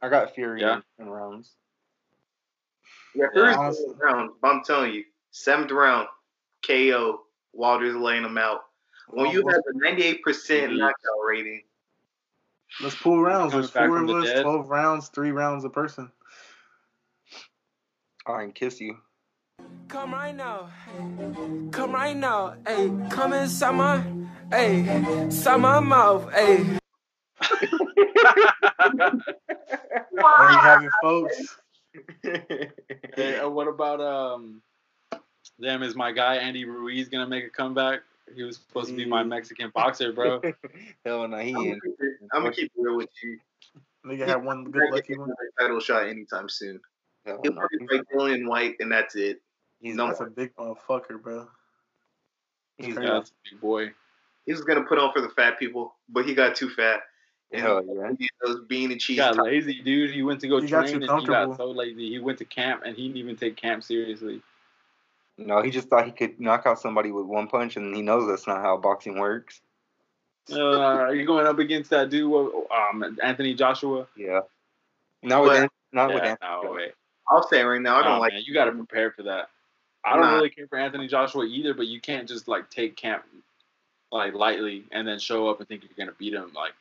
I got Fury Yeah. in rounds. Yeah, Fury's honestly. winning round. But I'm telling you, seventh round, KO. Wilder's laying him out. When you have a 98% Mhm. knockout rating, Let's pull rounds. There's four of us, dead. 12 rounds, three rounds a person. I can kiss you. Come right now, come right now, hey, come inside my, hey, inside my mouth, hey. There you have it, folks. Hey, uh, what about um? Damn, is my guy Andy Ruiz gonna make a comeback? He was supposed to be my Mexican boxer, bro. Hell no, he ain't. I'm gonna keep real with you. Nigga had one good lucky getting one. another title shot anytime soon. Hell He'll no, probably fight not. Dillian Whyte, and that's it. He's No. That's a big motherfucker, bro. He's crazy. Yeah, that's a big boy. He was gonna put on for the fat people, but he got too fat. Hell yeah. He had those bean and He got top- lazy, dude. He went to go He train and he got so lazy. He went to camp and he didn't even take camp seriously. No, he just thought he could knock out somebody with one punch, and he knows that's not how boxing works. Uh, are you going up against that dude, um, Anthony Joshua? Yeah. Not with But- An- not with Anthony. no way. I'll say right now, I don't Nah, like. man, you got to prepare for that. I don't Nah. really care for Anthony Joshua either, but you can't just like take camp like lightly and then show up and think you're gonna beat him. Like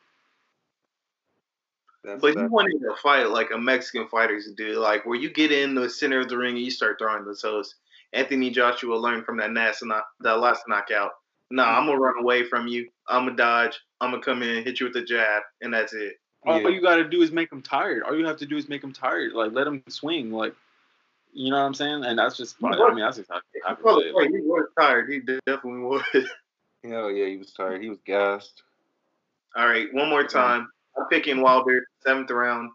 That's But you that. wanted to fight like a Mexican fighters do, like where you get in the center of the ring and you start throwing those toes. Anthony Joshua learned from that last knock, that last knockout. Nah, mm. I'm gonna run away from you. I'm gonna dodge. I'm gonna come in, hit you with a jab, and that's it. All Yeah. you got to do is make them tired. All you have to do is make them tired. Like let them swing. Like you know what I'm saying? And that's just. I mean, that's just how how I Well, play. Like, he was tired. He definitely was. Hell yeah, he was tired. He was gassed. All right, one more time. I'm picking Wilder, seventh round.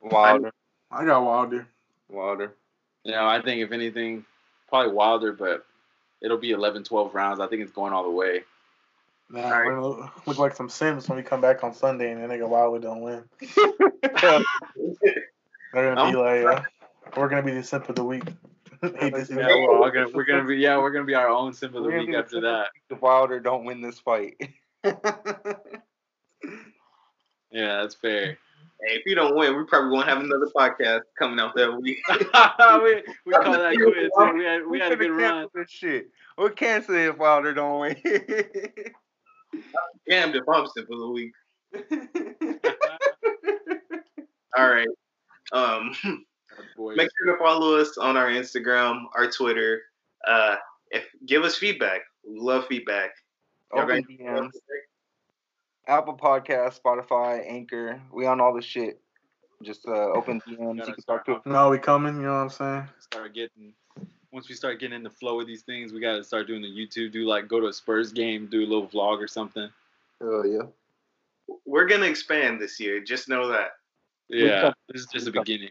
Wilder. I got Wilder. Wilder. you know, I think if anything, probably Wilder, but it'll be 11, 12 rounds. I think it's going all the way. Man, Alright. look, look like some Sims when we come back on Sunday and then nigga Wilder don't win. They're gonna be like, uh, we're gonna be the simp of the week. Hate to see Yeah, we're all gonna we're gonna be yeah we're gonna be our own sim of the week after that. The Wilder don't win this fight. Yeah, that's fair. Hey, if you don't win, we probably won't have another podcast coming out that week. we we call that quits. We had we had a finna good run. This shit. We cancel it if Wilder don't win. Damned if I'm simple of the week. All right. Um, Boy, make sure to follow us on our Instagram, our Twitter. Uh, if give us feedback, we love feedback. Open DMs. Apple Podcast, Spotify, Anchor. We on all the shit. Just uh, open DMs. You can talk to. No, we coming. You know what I'm saying? start getting once we start getting in the flow of these things, we gotta start doing the YouTube. Do like go to a Spurs game, do a little vlog or something. Oh yeah. We're gonna expand this year. Just know that. Yeah, this is just the beginning.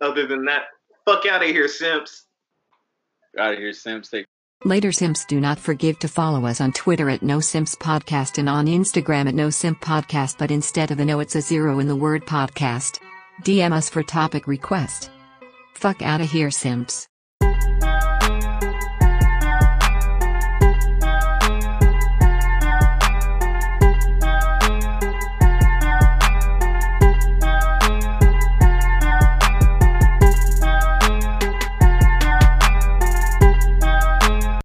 Other than that, fuck out of here, simps. Out of here, Simps. Take Later Simps do not forget to follow us on Twitter at No Simps Podcast and on Instagram at No Simp Podcast but instead of a no it's a zero in the word podcast. DM us for topic request. Fuck out of here Simps.